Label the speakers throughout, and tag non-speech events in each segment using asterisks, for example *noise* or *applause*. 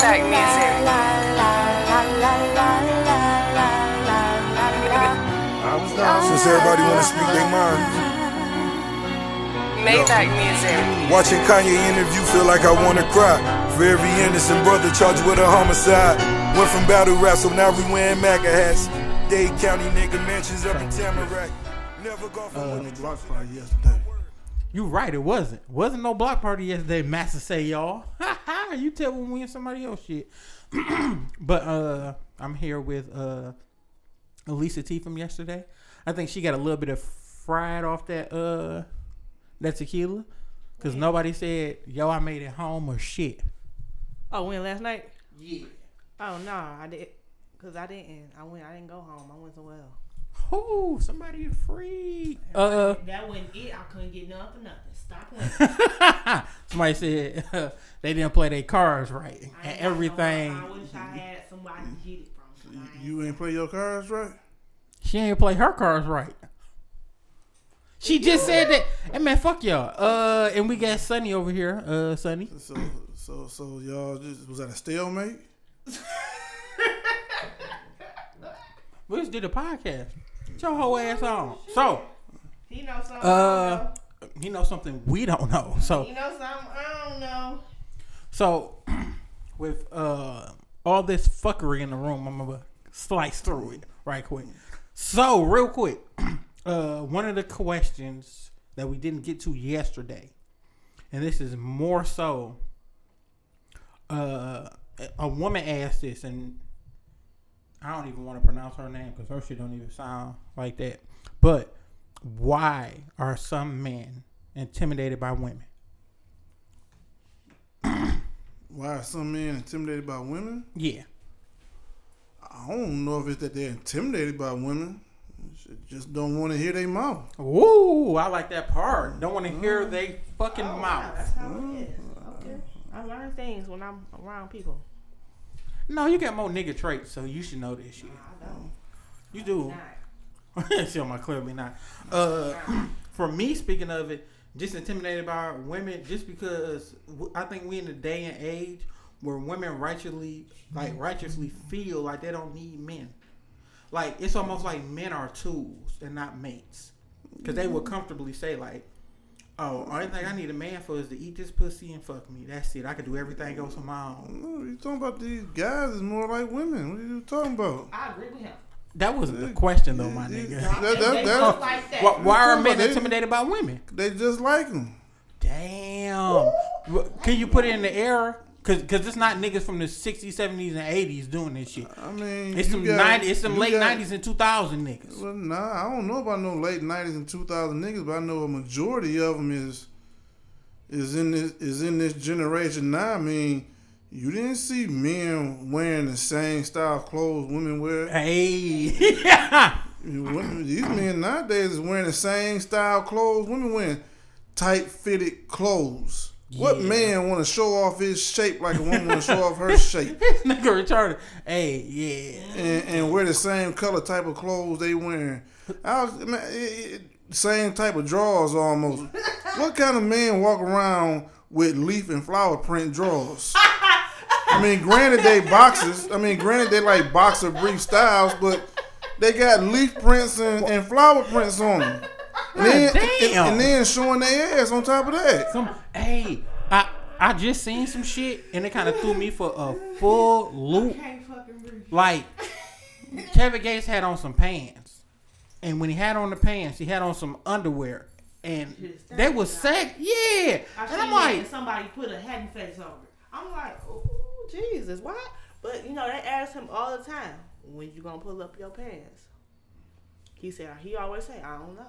Speaker 1: Maybach music.
Speaker 2: Since everybody wanna speak their mind,
Speaker 1: Maybach music.
Speaker 2: watching Kanye interview feel like I wanna cry. For every innocent brother charged with a homicide. Went from battle rap, so now we wearing MAGA hats. Dade County nigga mansions up in Tamarac. Never go from
Speaker 3: Uh,
Speaker 2: one to
Speaker 3: block party yesterday.
Speaker 4: You right, it wasn't. Wasn't no block party yesterday, Master say y'all. *laughs* you tell when we in somebody else shit. *clears throat* but uh I'm here with uh Elisa T from yesterday. I think she got a little bit of fried off that uh that tequila. Cause nobody said, yo, I made it home or shit.
Speaker 5: Oh, went last night?
Speaker 4: Yeah.
Speaker 5: Oh no, I did. Cause I didn't. I went. I didn't go home. I went to well.
Speaker 4: Oh, somebody a freak. Uh
Speaker 5: That wasn't it. I couldn't get none for nothing. Stop playing. *laughs*
Speaker 4: somebody said *laughs* they didn't play their cards right.
Speaker 5: I
Speaker 4: And
Speaker 5: ain't no-
Speaker 4: everything.
Speaker 5: I wish I had somebody to get it from.
Speaker 3: You,
Speaker 5: ain't-
Speaker 3: you ain't play your cards right?
Speaker 4: She ain't play her cards right. She just said that. Hey man, fuck y'all. Uh, and we got Sunny over here. Uh, Sunny.
Speaker 3: So, so, so y'all just was that a stalemate? *laughs*
Speaker 4: We just did a podcast. Get your whole ass on. So,
Speaker 5: He knows something.
Speaker 4: uh, he knows something we don't know. *laughs* So,
Speaker 5: he knows something. I don't know.
Speaker 4: so *clears throat* with uh all this fuckery in the room, I'm gonna slice through it right quick. So, real quick, *clears throat* uh, one of the questions that we didn't get to yesterday, and this is more so, uh, a woman asked this, and I don't even want to pronounce her name because her shit don't even sound like that. But why are some men intimidated by women? *clears throat*
Speaker 3: Why are some men intimidated by women?
Speaker 4: Yeah.
Speaker 3: I don't know if it's that they're intimidated by women. Just don't want to hear their mouth.
Speaker 4: Ooh, I like that part. Don't want to hear they fucking
Speaker 5: Oh,
Speaker 4: mouth.
Speaker 5: that's how it is. Okay. I learn things when I'm around people.
Speaker 4: No, you got more nigga traits, so you should know this shit.
Speaker 5: I don't.
Speaker 4: You do.
Speaker 5: Not. *laughs*
Speaker 4: Show my clearly not. Uh, *clears throat* for me, speaking of it, just intimidated by women, just because I think we in a day and age where women righteously, like mm-hmm. righteously feel like they don't need men. Like it's almost like men are tools and not mates, because they would mm-hmm. comfortably say like, "Oh, only thing I mm-hmm. need a man for is to eat this pussy and fuck me. That's it. I can do everything else on my own."
Speaker 3: No, you talking about these guys is more like women. What are you talking about?
Speaker 5: I agree with him.
Speaker 4: That wasn't the question though, my nigga.
Speaker 3: That-
Speaker 5: They-
Speaker 3: that- that-
Speaker 5: like that.
Speaker 4: Why, why are men
Speaker 3: they-
Speaker 4: intimidated by women?
Speaker 3: They just like them.
Speaker 4: Damn. Wh- Can you put it in the era? Cause, Cause it's not niggas from the 60s, 70s, and 80s doing this shit.
Speaker 3: I mean,
Speaker 4: It's some
Speaker 3: got-
Speaker 4: 90, it's some late
Speaker 3: got-
Speaker 4: 90s and 2000 niggas.
Speaker 3: Well, nah, I don't know about no late nineties and two thousand niggas, but I know a majority of them is is in this is in this generation now. I mean, you didn't see men wearing the same style of clothes women wear.
Speaker 4: Hey. *laughs*
Speaker 3: Women- These men nowadays is wearing the same style clothes. Women wearing tight fitted clothes. What man want to show off his shape like a woman want to show off her *laughs* shape?
Speaker 4: this nigga retarded. Hey, yeah.
Speaker 3: and, and wear the same color type of clothes they wearing. I was man, it, it, same type of drawers almost. what kind of man walk around with leaf and flower print drawers? I mean, granted they boxes. I mean, granted they like boxer brief styles, but they got leaf prints and, and flower prints on them. And then,
Speaker 4: damn.
Speaker 3: and, and then showing their ass on top of that.
Speaker 4: Some, hey, I I just seen some shit and it kind of threw me for a full loop.
Speaker 5: Can't fucking.
Speaker 4: Like Kevin Gates had on some pants, and when he had on the pants, he had on some underwear, and they was sag. Yeah,
Speaker 5: I
Speaker 4: and I'm like,
Speaker 5: somebody put a happy face over it. I'm like, oh Jesus, what? But you know, they ask him all the time, when you gonna pull up your pants? He said he always say, I don't know.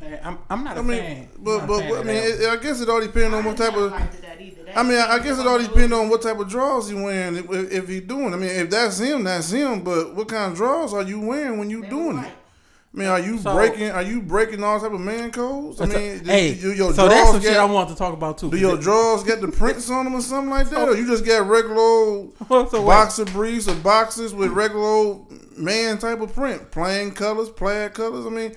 Speaker 4: Hey, I'm, I'm not a
Speaker 3: I mean,
Speaker 4: fan. I'm
Speaker 3: but but I mean, it, I guess it all depends on what type of. I mean, I guess it all depends on what type of drawers you wearing. If, if he doing, I mean, if that's him, that's him. But what kind of drawers are you wearing when you doing it? I mean, are you
Speaker 4: So-
Speaker 3: breaking? Are you breaking all type of man codes? I
Speaker 4: So-
Speaker 3: mean, do,
Speaker 4: hey,
Speaker 3: do your
Speaker 4: so that's some shit I want to talk about too.
Speaker 3: Do your drawers get the prints on them or something like that, or you just get regular old *laughs*
Speaker 4: So
Speaker 3: boxer briefs or boxes with regular old man type of print, plain colors, plaid colors? I mean,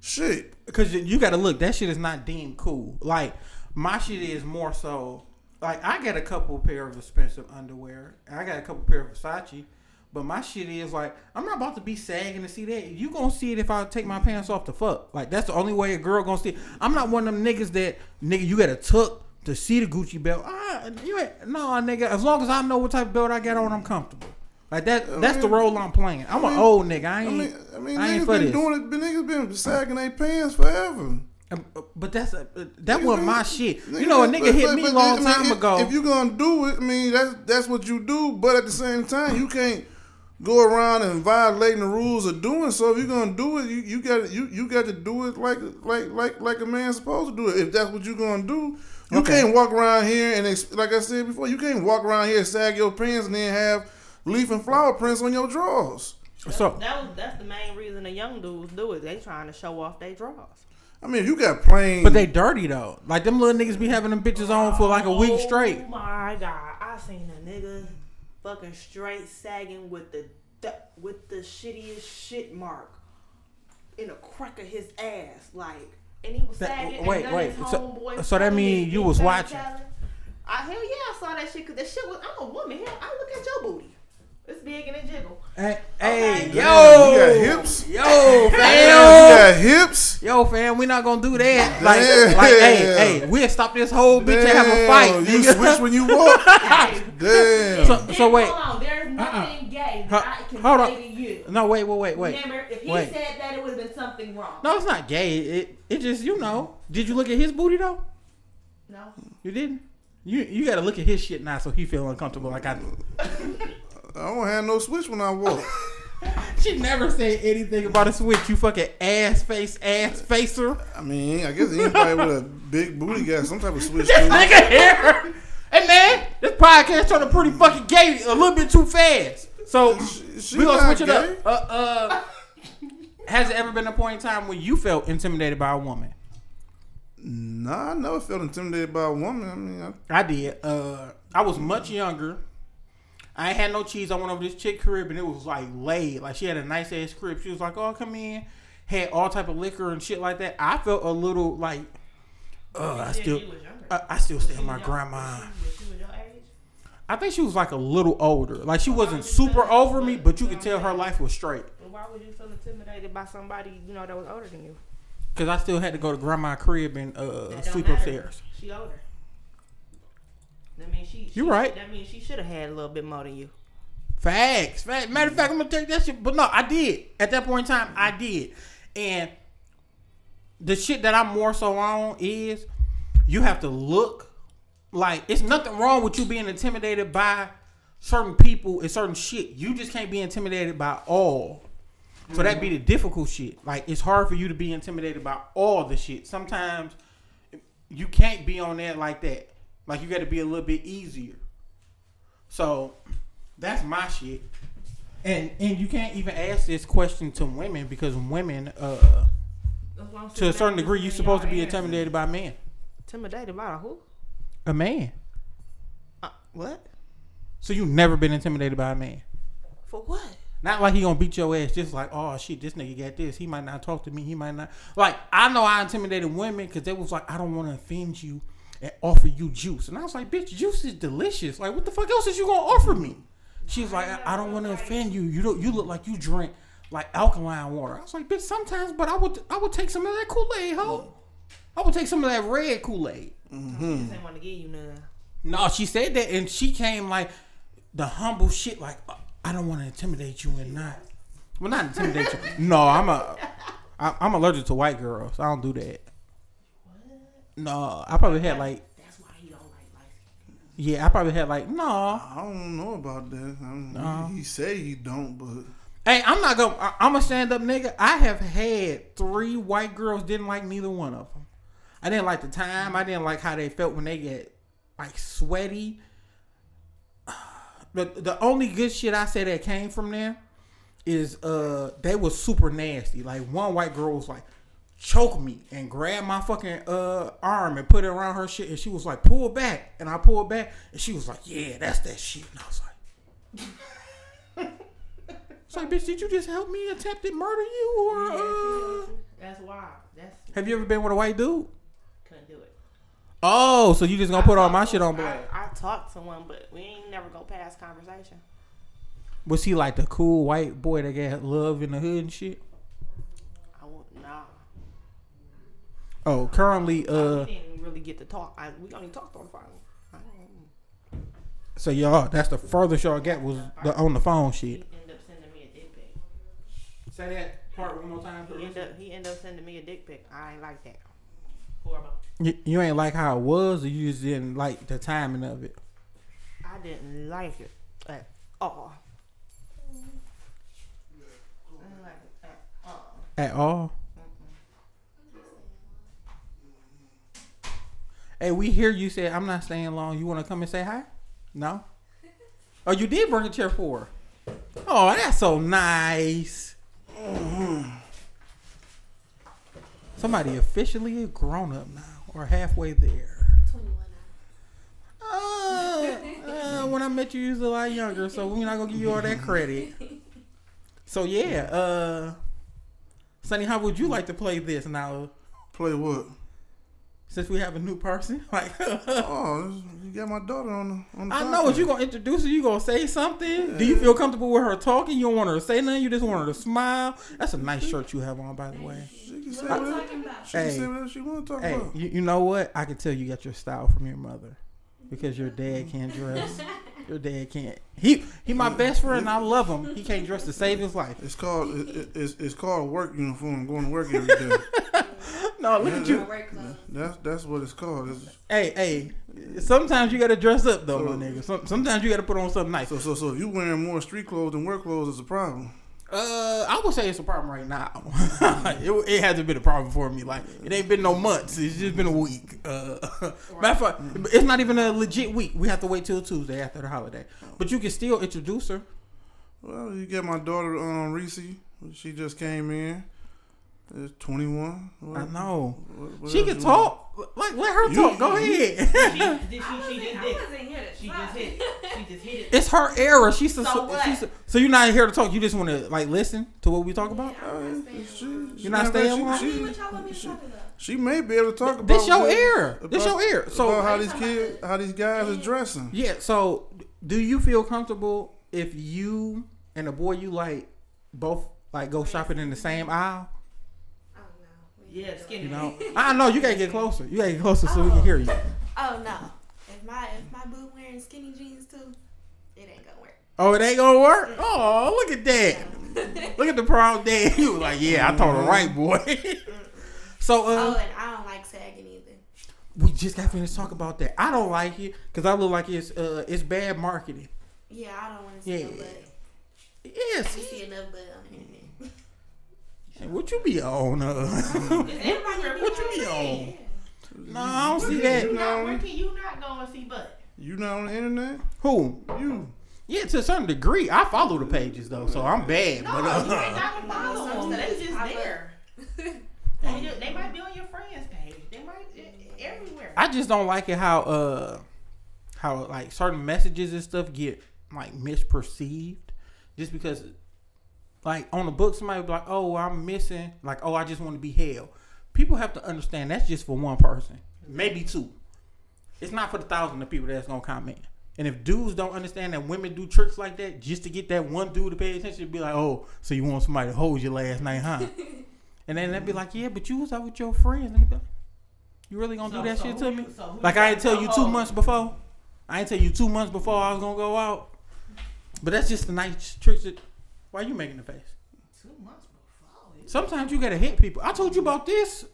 Speaker 3: shit.
Speaker 4: because you got to look. That shit is not deemed cool. Like my shit is more so like I got a couple pair of expensive underwear. I got a couple pair of Versace. But my shit is like I'm not about to be sagging to see that. You gonna see it if I take my pants off to fuck. Like that's the only way a girl gonna see. It. I'm not one of them niggas that nigga you gotta tuck to see the Gucci belt. Ah, you ain't, no nigga. As long as I know what type of belt I got on, I'm comfortable. Like that. That's the role I'm playing. I'm an old nigga. I
Speaker 3: I
Speaker 4: ain't.
Speaker 3: mean, I mean,
Speaker 4: I ain't
Speaker 3: niggas
Speaker 4: for
Speaker 3: been
Speaker 4: this.
Speaker 3: doing it. But niggas been sagging their pants forever.
Speaker 4: Uh, But that's a, uh, that
Speaker 3: Nigga,
Speaker 4: wasn't my shit. You know, a
Speaker 3: but-
Speaker 4: nigga hit
Speaker 3: but-
Speaker 4: me
Speaker 3: but,
Speaker 4: long
Speaker 3: I mean,
Speaker 4: time
Speaker 3: if,
Speaker 4: ago.
Speaker 3: If you gonna do it, I mean that's that's what you do. But at the same time, you can't go around and violating the rules of doing so. If you're gonna do it, you, you got you you got to do it like like like like a man's supposed to do it. If that's what you're gonna do, you
Speaker 4: Okay.
Speaker 3: can't walk around here and ex- like I said before, you can't walk around here and sag your pants and then have leaf and flower prints on your drawers.
Speaker 4: so
Speaker 5: That was that's the main reason the young dudes do it. They trying to show off their drawers.
Speaker 3: I mean, you got plain,
Speaker 4: But they dirty though. Like them little niggas be having them bitches on for like a week straight.
Speaker 5: Oh my god, I seen a nigga fucking straight sagging with the with the shittiest shit mark in the crack of his ass, like, and he was sagging.
Speaker 4: wait,
Speaker 5: and
Speaker 4: wait, so- so that
Speaker 5: telling
Speaker 4: mean you was watching?
Speaker 5: I hell yeah, I saw that shit because that shit was. I'm a woman. Hell, I look at your booty. It's big and it jiggle.
Speaker 4: Hey,
Speaker 5: Okay.
Speaker 4: hey, yo,
Speaker 3: you got hips?
Speaker 4: yo,
Speaker 3: Damn, *laughs* you got hips.
Speaker 4: yo, fam, we not gonna do that. Like,
Speaker 3: Damn.
Speaker 4: like, hey, hey, we'll stop this whole bitch and have a fight.
Speaker 3: You
Speaker 4: nigga.
Speaker 3: switch when you walk. *laughs* Damn.
Speaker 4: So, so wait,
Speaker 5: Hold on. There's uh-uh. nothing gay
Speaker 4: Huh,
Speaker 5: that I can
Speaker 4: hold
Speaker 5: say
Speaker 4: on.
Speaker 5: to you.
Speaker 4: no, wait, wait, wait, wait.
Speaker 5: Remember, if he
Speaker 4: wait.
Speaker 5: said that, it would have been something wrong.
Speaker 4: No, it's not gay. It, it just, you know. Did you look at his booty though?
Speaker 5: No.
Speaker 4: You didn't. You, you got to look at his shit now so he feel uncomfortable like I do. *laughs*
Speaker 3: I don't have no switch when I walk. *laughs*
Speaker 4: She never said anything about a switch. You fucking ass face ass facer.
Speaker 3: I mean, I guess anybody with a big booty got some type of switch
Speaker 4: This nigga here. Hey man, this podcast turned a pretty fucking gay a little bit too fast. So
Speaker 3: she
Speaker 4: we gonna switch it up. Uh, uh, has it ever been a point in time when you felt intimidated by a woman?
Speaker 3: Nah, I never felt intimidated by a woman. I mean, I,
Speaker 4: I did. Uh, I was much younger. I ain't had no cheese. I went over this chick crib and it was like laid. Like she had a nice ass crib. She was like, "Oh, come in." Had all type of liquor and shit like that. I felt a little like, uh, I still,
Speaker 5: She was younger.
Speaker 4: I, I still stay
Speaker 5: Was she
Speaker 4: my
Speaker 5: young-
Speaker 4: grandma.
Speaker 5: She, she was your age?
Speaker 4: I think she was like a little older. Like she wasn't super over me, but you could tell her life was straight.
Speaker 5: Why would you feel intimidated by somebody you know that was older than you?
Speaker 4: Cause I still had to go to grandma's crib and uh, sleep
Speaker 5: matter.
Speaker 4: upstairs.
Speaker 5: She older. That means she. she
Speaker 4: You right.
Speaker 5: That means she should have had a little bit more than you.
Speaker 4: Facts. Fact. Matter of fact, I'm gonna take that shit. But no, I did. At that point in time, I did. And the shit that I'm more so on is you have to look like it's nothing wrong with you being intimidated by certain people and certain shit. You just can't be intimidated by all. So that be the mm-hmm. difficult shit. Like it's hard for you to be intimidated by all the shit. Sometimes you can't be on that like that. Like you got to be a little bit easier. So that's my shit. And and you can't even ask this question to women because women, uh,
Speaker 5: That's why I'm
Speaker 4: to a certain degree, you're supposed to be intimidated by men.
Speaker 5: Intimidated by who?
Speaker 4: A man.
Speaker 5: Uh, what?
Speaker 4: So you never been intimidated by a man.
Speaker 5: For what?
Speaker 4: Not like he gonna beat your ass. Just like, oh shit, this nigga got this. He might not talk to me. He might not. Like I know I intimidated women because they was like, I don't want to offend you and offer you juice. And I was like, bitch, juice is delicious. Like what the fuck else is you gonna offer me? She was like, I, I don't want to offend you. You don't. You look like you drink like alkaline water. I was like, bitch, sometimes, but I would I would take some of that Kool Aid, ho. I would take some of that red Kool Aid.
Speaker 5: Ain't want to give you none.
Speaker 4: No, she said that, and she came like the humble shit. Like "Uh, I don't want to intimidate you and not. Well, not intimidate you. No, I'm a. I, I'm allergic to white girls. I don't do that. No, I probably had like.
Speaker 5: That's why he don't like light
Speaker 4: Yeah, I probably had like no.
Speaker 3: I don't know about that. I mean,
Speaker 4: No.
Speaker 3: He say he don't, but
Speaker 4: Hey, I'm not gonna. I, I'm a stand up nigga. I have had three white girls didn't like neither one of them. I didn't like the time. I didn't like how they felt when they get like sweaty. *sighs* The the only good shit I say that came from there is uh they was super nasty. Like one white girl was like choke me and grab my fucking uh arm and put it around her shit and she was like pull back and I pulled back and she was like yeah that's that shit and I was like *laughs* It's like, bitch, did you just help me attempt to murder you or uh
Speaker 5: That's why. That's
Speaker 4: have you ever been with a white dude?
Speaker 5: couldn't do it.
Speaker 4: Oh, so you just gonna put all my shit on
Speaker 5: I. I talked to one, but we ain't never go past conversation.
Speaker 4: Was he like the cool white boy that got love in the hood and shit?
Speaker 5: I would nah.
Speaker 4: Oh, currently, uh,
Speaker 5: we didn't really get to talk. I, we only talked on the phone. I don't,
Speaker 4: so y'all, that's the furthest y'all got was the on the phone
Speaker 5: he
Speaker 4: shit.
Speaker 5: ended up sending me a dick pic.
Speaker 4: Say that part one more time.
Speaker 5: He ended up he ended up sending me a dick pic. I ain't like that. Horrible.
Speaker 4: You, you ain't like how it was, or you just didn't like the timing of it.
Speaker 5: I didn't like it at all. I didn't like it at all.
Speaker 4: At all. Hey, we hear you say I'm not staying long. You want to come and say hi? No. Oh, you did bring a chair for her. Oh, that's so nice. Somebody officially a grown up now, or halfway there.
Speaker 6: 21
Speaker 4: Uh, uh, when I met you, you was a lot younger, so we're not gonna give you all that credit. So yeah, uh, Sonny, how would you like to play this now?
Speaker 3: Play what?
Speaker 4: Since we have a new person, *laughs* like *laughs*
Speaker 3: Oh, you got my daughter on the on the.
Speaker 4: I know, is you gonna introduce her? You gonna say something? Do you feel comfortable with her talking? You don't want her to say nothing. You just want her to smile. That's a nice shirt you have on, by the way.
Speaker 3: She can say
Speaker 6: What you
Speaker 3: whatever,
Speaker 6: talking about?
Speaker 3: she can
Speaker 4: Hey.
Speaker 3: say whatever she want to talk
Speaker 4: Hey,
Speaker 3: about.
Speaker 4: you, you know what? I can tell you got your style from your mother because your dad can't dress. *laughs* Your dad can't. He he my best friend. and I love him. He can't dress to save his life.
Speaker 3: It's called it, it, it's, it's called work uniform. Going to work every day.
Speaker 4: No, look at you.
Speaker 6: Work
Speaker 3: that's that's what it's called. It's,
Speaker 4: Hey, hey. Sometimes you gotta dress up though, my nigga. Some, sometimes you gotta put on something nice.
Speaker 3: so so so if you wearing more street clothes than work clothes, is a problem.
Speaker 4: Uh, I would say it's a problem right now. *laughs* it, it hasn't been a problem for me. Like it ain't been no months. It's just been a week. Uh, *laughs* matter of fact, it's not even a legit week. We have to wait till Tuesday after the holiday. But you can still introduce her.
Speaker 3: Well, you get my daughter um, Reese. She just came in. It's 21.
Speaker 4: I know.
Speaker 3: what- what
Speaker 4: She can
Speaker 3: you
Speaker 4: talk. Like let her
Speaker 3: You-
Speaker 4: talk. Go ahead.
Speaker 5: She, she, *laughs* she,
Speaker 6: I
Speaker 5: she
Speaker 6: wasn't,
Speaker 5: just
Speaker 6: I
Speaker 5: did.
Speaker 6: wasn't here to
Speaker 5: She just hit it. She just hit it.
Speaker 4: It's her era. She's so,
Speaker 5: So what?
Speaker 4: she's so you're not here to talk. You just want to like listen to what we talk about.
Speaker 6: Yeah, I'm not
Speaker 3: She,
Speaker 6: staying
Speaker 3: she
Speaker 4: You're not staying
Speaker 3: she-
Speaker 4: long?
Speaker 3: she-
Speaker 6: What y'all want me to talk about?
Speaker 3: She may be able to talk about
Speaker 4: This your
Speaker 3: what-
Speaker 4: ear. This your ear. So
Speaker 3: about how these kids, how these guys are dressing.
Speaker 4: Yeah. So, do you feel comfortable if you and the boy you like both like go shopping in the same aisle?
Speaker 6: Oh.
Speaker 5: Yeah, skinny.
Speaker 4: You know, *laughs* I know you gotta get closer. You gotta get closer so we can hear you.
Speaker 6: Oh no. If my if my boo wearing skinny jeans too, it ain't gonna work.
Speaker 4: Oh, it ain't gonna work. Oh, look at that. Look at the proud *laughs* dad. You was like, yeah, I told her right, boy. *laughs* so,
Speaker 6: Oh,
Speaker 4: uh,
Speaker 6: and I don't like sagging either.
Speaker 4: we just got finished talk about that. I don't like it because I look like it's uh it's bad marketing.
Speaker 6: Yeah, I don't want to see
Speaker 4: Yeah.
Speaker 6: no butt.
Speaker 4: Yes.
Speaker 6: You see enough butt on the internet.
Speaker 4: What you be on? Uh,
Speaker 6: Everybody *laughs*
Speaker 4: what you be on? No, I don't see that.
Speaker 5: You not, where can you not go and see butt?
Speaker 3: You not on the internet?
Speaker 4: Who?
Speaker 3: You.
Speaker 4: Yeah, to a certain degree. I follow the pages though, so I'm bad.
Speaker 5: No,
Speaker 4: But
Speaker 5: you
Speaker 4: uh,
Speaker 5: ain't got to follow them. They
Speaker 6: Sometimes
Speaker 5: just
Speaker 6: pop
Speaker 5: there. They, they might be on your friends page. They might eh, everywhere.
Speaker 4: I just don't like it how uh how like certain messages and stuff get like misperceived just because like on the book somebody be like, Oh, I'm missing like, oh I just want to be held. People have to understand that's just for one person. Maybe two. It's not for the thousand of people that's gonna comment. And if dudes don't understand that women do tricks like that just to get that one dude to pay attention, be like, oh, so you want somebody to hold you last night, huh? *laughs* and then they'd be like, yeah, but you was out with your friends. And be like, you really gonna
Speaker 5: So-
Speaker 4: do that
Speaker 5: so
Speaker 4: shit to me?
Speaker 5: so
Speaker 4: Like I didn't tell you two months before. I didn't tell you two months before I was gonna go out. But that's just the nice tricks. That, why are you making the face?
Speaker 5: Two months before.
Speaker 4: Sometimes you gotta hit people. I told you about this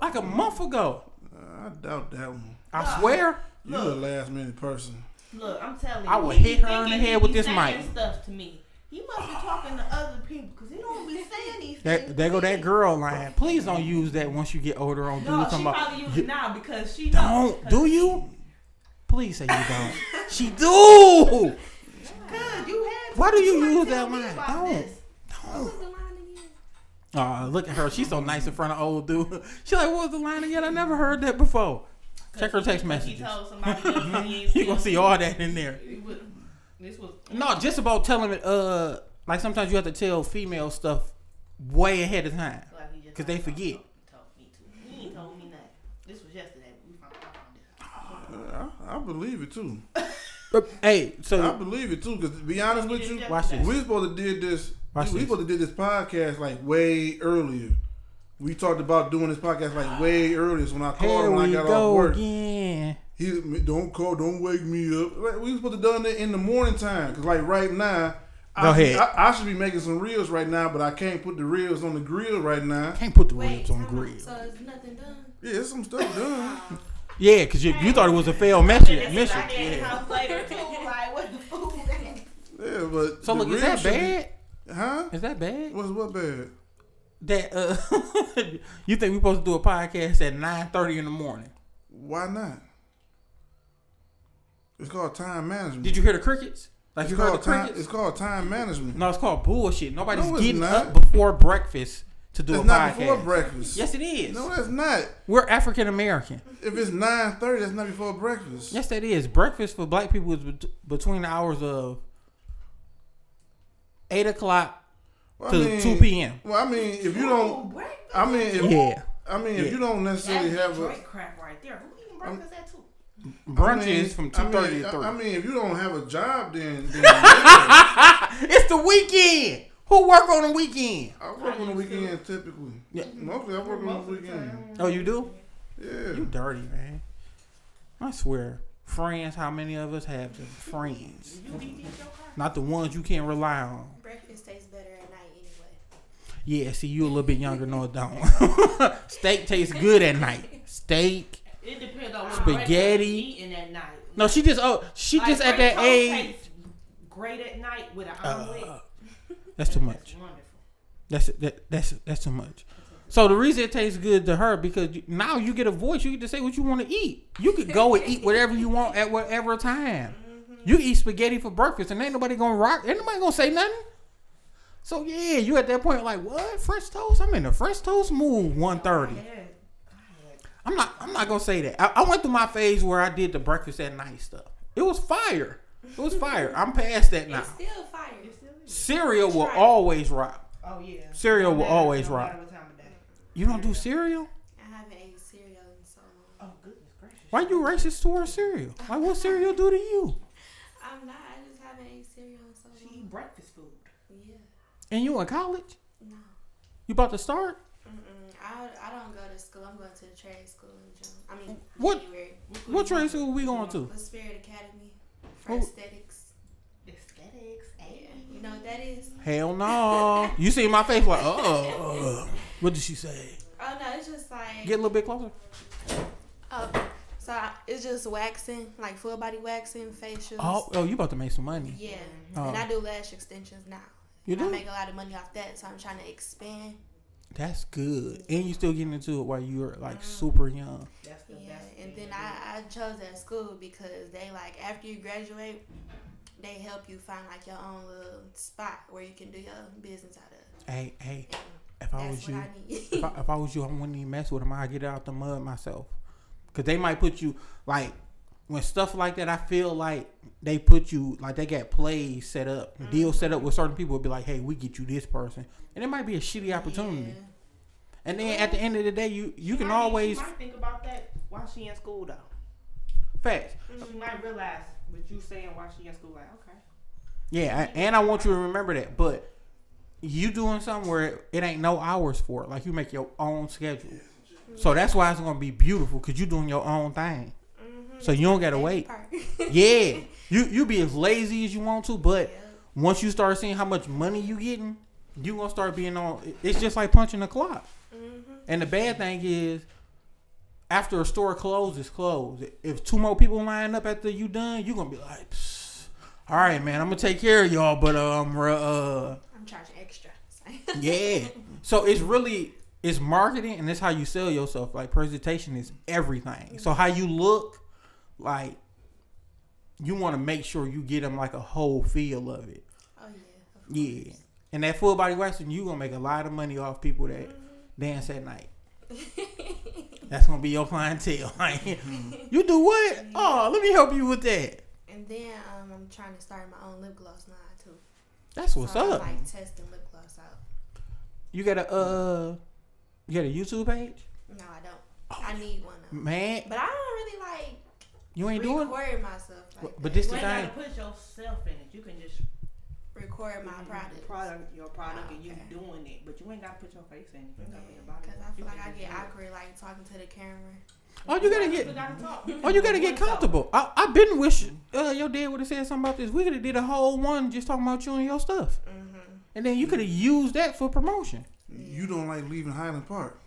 Speaker 4: like a month ago.
Speaker 3: Uh, I doubt that one.
Speaker 4: I swear.
Speaker 3: You a last minute person.
Speaker 5: Look, I'm telling you.
Speaker 4: I would hit her in the head with this mic.
Speaker 5: Stuff to me. He must be talking to other people because he don't be saying these
Speaker 4: There,
Speaker 5: things.
Speaker 4: there go that girl line. Please don't use that once you get older on
Speaker 5: No,
Speaker 4: dudes
Speaker 5: she
Speaker 4: talking about.
Speaker 5: probably use it now because she
Speaker 4: don't
Speaker 5: knows.
Speaker 4: do you? Please say you don't. *laughs* she do.
Speaker 5: Cause you had.
Speaker 4: Why do you
Speaker 5: tried
Speaker 4: use that line? Don't.
Speaker 5: this.
Speaker 6: What was the line again?
Speaker 4: Oh, look at her. She's so nice in front of old dude. *laughs* She like, what was the line again? I never heard that before. Check her text messages.
Speaker 5: told somebody *laughs* else he ain't
Speaker 4: You gonna see all that in there.
Speaker 5: This was
Speaker 4: No, just about telling it. Uh, like sometimes you have to tell female stuff way ahead of time.
Speaker 5: like he just
Speaker 4: 'Cause they forget.
Speaker 5: He me to. He told me nothing. This was yesterday. We found, I found this.
Speaker 3: I, I believe it too. *laughs*
Speaker 4: But, hey, so I
Speaker 3: believe it too. Because to be honest with you,
Speaker 4: watch this.
Speaker 3: we supposed to did this.
Speaker 4: Watch
Speaker 3: we
Speaker 4: this.
Speaker 3: supposed to did this podcast like way earlier. We talked about doing this podcast like way earlier. So when I called
Speaker 4: Here
Speaker 3: him when I
Speaker 4: we
Speaker 3: got off work,
Speaker 4: again.
Speaker 3: he don't call, don't wake me up. Like, we supposed to done it in the morning time. Cause like right now, I,
Speaker 4: Go
Speaker 3: should-
Speaker 4: ahead.
Speaker 3: I, I should be making some reels right now, but I can't put the reels on the grill right now.
Speaker 4: Can't put the
Speaker 6: Wait,
Speaker 4: ribs on
Speaker 6: time out.
Speaker 4: grill.
Speaker 6: So it's nothing done.
Speaker 3: Yeah, there's some stuff done.
Speaker 4: Yeah, because you, you thought it was a failed mission.
Speaker 5: And
Speaker 4: mission.
Speaker 5: I get in the
Speaker 4: Yeah.
Speaker 5: house later too. Like what the food?
Speaker 3: Yeah, but
Speaker 4: So look, is that
Speaker 3: should be-
Speaker 4: bad?
Speaker 3: huh?
Speaker 4: Is that bad?
Speaker 3: What's what bad?
Speaker 4: That uh, *laughs* you think we're supposed to do a podcast at nine thirty in the morning?
Speaker 3: Why not? It's called time management.
Speaker 4: Did you hear the crickets? Like
Speaker 3: It's
Speaker 4: you heard the
Speaker 3: time.
Speaker 4: crickets?
Speaker 3: It's called time management.
Speaker 4: No, it's called bullshit. Nobody's
Speaker 3: No, it's
Speaker 4: getting
Speaker 3: not.
Speaker 4: up before breakfast to do
Speaker 3: It's
Speaker 4: a
Speaker 3: not
Speaker 4: podcast.
Speaker 3: before breakfast.
Speaker 4: Yes, it is.
Speaker 3: No, that's not.
Speaker 4: We're African American.
Speaker 3: If it's nine thirty, that's not before breakfast.
Speaker 4: Yes, that is. Breakfast for black people is bet- between the hours of eight o'clock
Speaker 3: Well,
Speaker 4: to two p.m.
Speaker 3: Well, I mean, if you don't,
Speaker 5: breakfast.
Speaker 3: I mean, if,
Speaker 4: Yeah,
Speaker 3: I mean, if
Speaker 4: Yeah.
Speaker 3: you don't necessarily
Speaker 5: That's
Speaker 3: have a,
Speaker 5: Detroit crap right there. Who eating breakfast at two?
Speaker 4: brunch
Speaker 3: I mean,
Speaker 4: is from
Speaker 3: I
Speaker 4: two thirty
Speaker 3: mean,
Speaker 4: to three.
Speaker 3: I, I mean, if you don't have a job, then, then *laughs*
Speaker 4: it's the weekend. Who work on the weekend?
Speaker 3: I work on the weekend typically.
Speaker 4: Yeah.
Speaker 3: Mostly, I work on the weekend.
Speaker 4: Oh, you do?
Speaker 3: Yeah.
Speaker 4: You dirty man. I swear, friends. How many of us have them? Friends,
Speaker 5: You eat your crap.
Speaker 4: not the ones you can't rely on.
Speaker 6: Breakfast tastes better at night anyway.
Speaker 4: Yeah, see, you a little bit younger. No, it don't. *laughs* Steak tastes good at night. Steak.
Speaker 5: It depends on what
Speaker 4: Spaghetti.
Speaker 5: breakfast eating at night.
Speaker 4: No, she just oh, she
Speaker 5: Like,
Speaker 4: just at that age.
Speaker 5: tastes Great at night with an
Speaker 4: Uh,
Speaker 5: omelet.
Speaker 4: That's too much. That's that, that's that's too much. So the reason it tastes good to her because you, now you get a voice. You get to say what you want to eat. You could go and eat whatever you want at whatever time. Mm-hmm. You eat spaghetti for breakfast, and ain't nobody gonna rock. Ain't nobody gonna say nothing. So yeah, you at that point like what French toast? I'm in the French toast mood. One thirty. I'm not. I'm not gonna say that. I, I went through my phase where I did the breakfast at night stuff. It was fire. It was fire. I'm past that now.
Speaker 6: It's still fire.
Speaker 4: Cereal will always rock.
Speaker 5: Oh yeah.
Speaker 4: Cereal
Speaker 5: No
Speaker 4: will always
Speaker 5: no
Speaker 4: rock.
Speaker 5: matter what time of day.
Speaker 4: You don't do cereal?
Speaker 6: I haven't ate cereal in so long.
Speaker 5: Oh goodness gracious.
Speaker 4: Why you racist towards cereal? Like what cereal do to you? *laughs*
Speaker 6: I'm not. I just haven't ate cereal in so long.
Speaker 5: She
Speaker 6: long.
Speaker 5: eat breakfast food.
Speaker 6: Yeah.
Speaker 4: And you in college?
Speaker 6: No.
Speaker 4: You about to start?
Speaker 6: Mm-mm. I, I don't go to school. I'm going to the trade school in June. I mean,
Speaker 4: What-
Speaker 6: January.
Speaker 4: What trade school are we going to?
Speaker 6: The Spirit Academy for aesthetics.
Speaker 5: Aesthetics.
Speaker 6: Yeah.
Speaker 5: Hey.
Speaker 6: You know what that is?
Speaker 4: Hell no. *laughs* You see my face like, oh. *laughs* What did she say?
Speaker 6: Oh no, it's just like
Speaker 4: Get a little bit closer.
Speaker 6: oh, so I, it's just waxing, like full body waxing, facials.
Speaker 4: Oh, oh, you about to make some money.
Speaker 6: Yeah,
Speaker 4: Oh.
Speaker 6: and I do lash extensions now.
Speaker 4: You
Speaker 6: And I
Speaker 4: do?
Speaker 6: make a lot of money off that, so I'm trying to expand.
Speaker 4: That's good. And you still getting into it while you're like mm-hmm. super young.
Speaker 5: That's the
Speaker 6: Yeah,
Speaker 5: best.
Speaker 6: and then I, I chose that school because they like after you graduate, they help you find like your own little spot where you can do your business out of.
Speaker 4: Hey, hey,
Speaker 6: And
Speaker 4: if I
Speaker 6: that's
Speaker 4: was
Speaker 6: what
Speaker 4: you,
Speaker 6: I need.
Speaker 4: if I, if I was you, I wouldn't even mess with them. I'd get it out the mud myself. Cause they might put you like when stuff like that. I feel like they put you like they got plays set up, mm-hmm. deals set up with certain people. Would be like, hey, we get you this person, and it might be a shitty opportunity.
Speaker 6: Yeah.
Speaker 4: And then at the end of the day, you you
Speaker 5: She
Speaker 4: can
Speaker 5: might-
Speaker 4: always
Speaker 5: She might think about that while she in school though.
Speaker 4: facts.
Speaker 5: She might realize what you saying while she in school. Like okay.
Speaker 4: Yeah, and I want you to remember that. But you doing something where it ain't no hours for it. Like you make your own schedule. So that's why it's gonna be beautiful because you doing your own thing.
Speaker 6: Mhm.
Speaker 4: So you don't gotta wait. *laughs* Yeah, you you be as lazy as you want to, but once you start seeing how much money you getting, you gonna start being on. It's just like punching the clock.
Speaker 6: Mhm.
Speaker 4: And the bad thing is, after a store closes, closed. If two more people line up after you done, you gonna be like, "Psst, all right, man, I'm gonna take care of y'all, but um, uh,
Speaker 6: I'm charging extra. *laughs*
Speaker 4: yeah. So it's really it's marketing and it's how you sell yourself. Like presentation is everything. So how you look, like you want to make sure you get them like a whole feel of it.
Speaker 6: Oh yeah.
Speaker 4: Yeah. And that full body waxing, you gonna make a lot of money off people that dance at night. *laughs* That's gonna be your clientele. *laughs* Like, you do what? Oh, let me help you with that.
Speaker 6: And then um, I'm trying to start my own lip gloss line too.
Speaker 4: That's what's
Speaker 6: so
Speaker 4: up.
Speaker 6: I'm like testing lip gloss out.
Speaker 4: You got a uh, you got a YouTube page,
Speaker 6: No, I don't. I need one though.
Speaker 4: man.
Speaker 6: But I don't really like.
Speaker 4: You ain't doing.
Speaker 6: record myself. Like
Speaker 4: But
Speaker 6: that.
Speaker 4: this
Speaker 5: You
Speaker 4: the
Speaker 5: ain't
Speaker 4: thing.
Speaker 5: gotta put yourself in it. You can just
Speaker 6: record my
Speaker 5: Mhm.
Speaker 6: product.
Speaker 5: product, your product, and you
Speaker 6: Okay.
Speaker 5: doing it. But you ain't gotta put your face in. You ain't gotta put your.
Speaker 6: Because
Speaker 5: in.
Speaker 6: I feel like I get
Speaker 5: do it.
Speaker 6: awkward like talking to the camera.
Speaker 4: Oh, you gotta get.
Speaker 5: You gotta talk.
Speaker 4: Oh, you gotta get comfortable. I I been wish uh, your dad would have said something about this. We could have did a whole one just talking about you and your stuff,
Speaker 6: Mm-hmm.
Speaker 4: and then you could have used that for promotion.
Speaker 3: You don't like leaving Highland Park.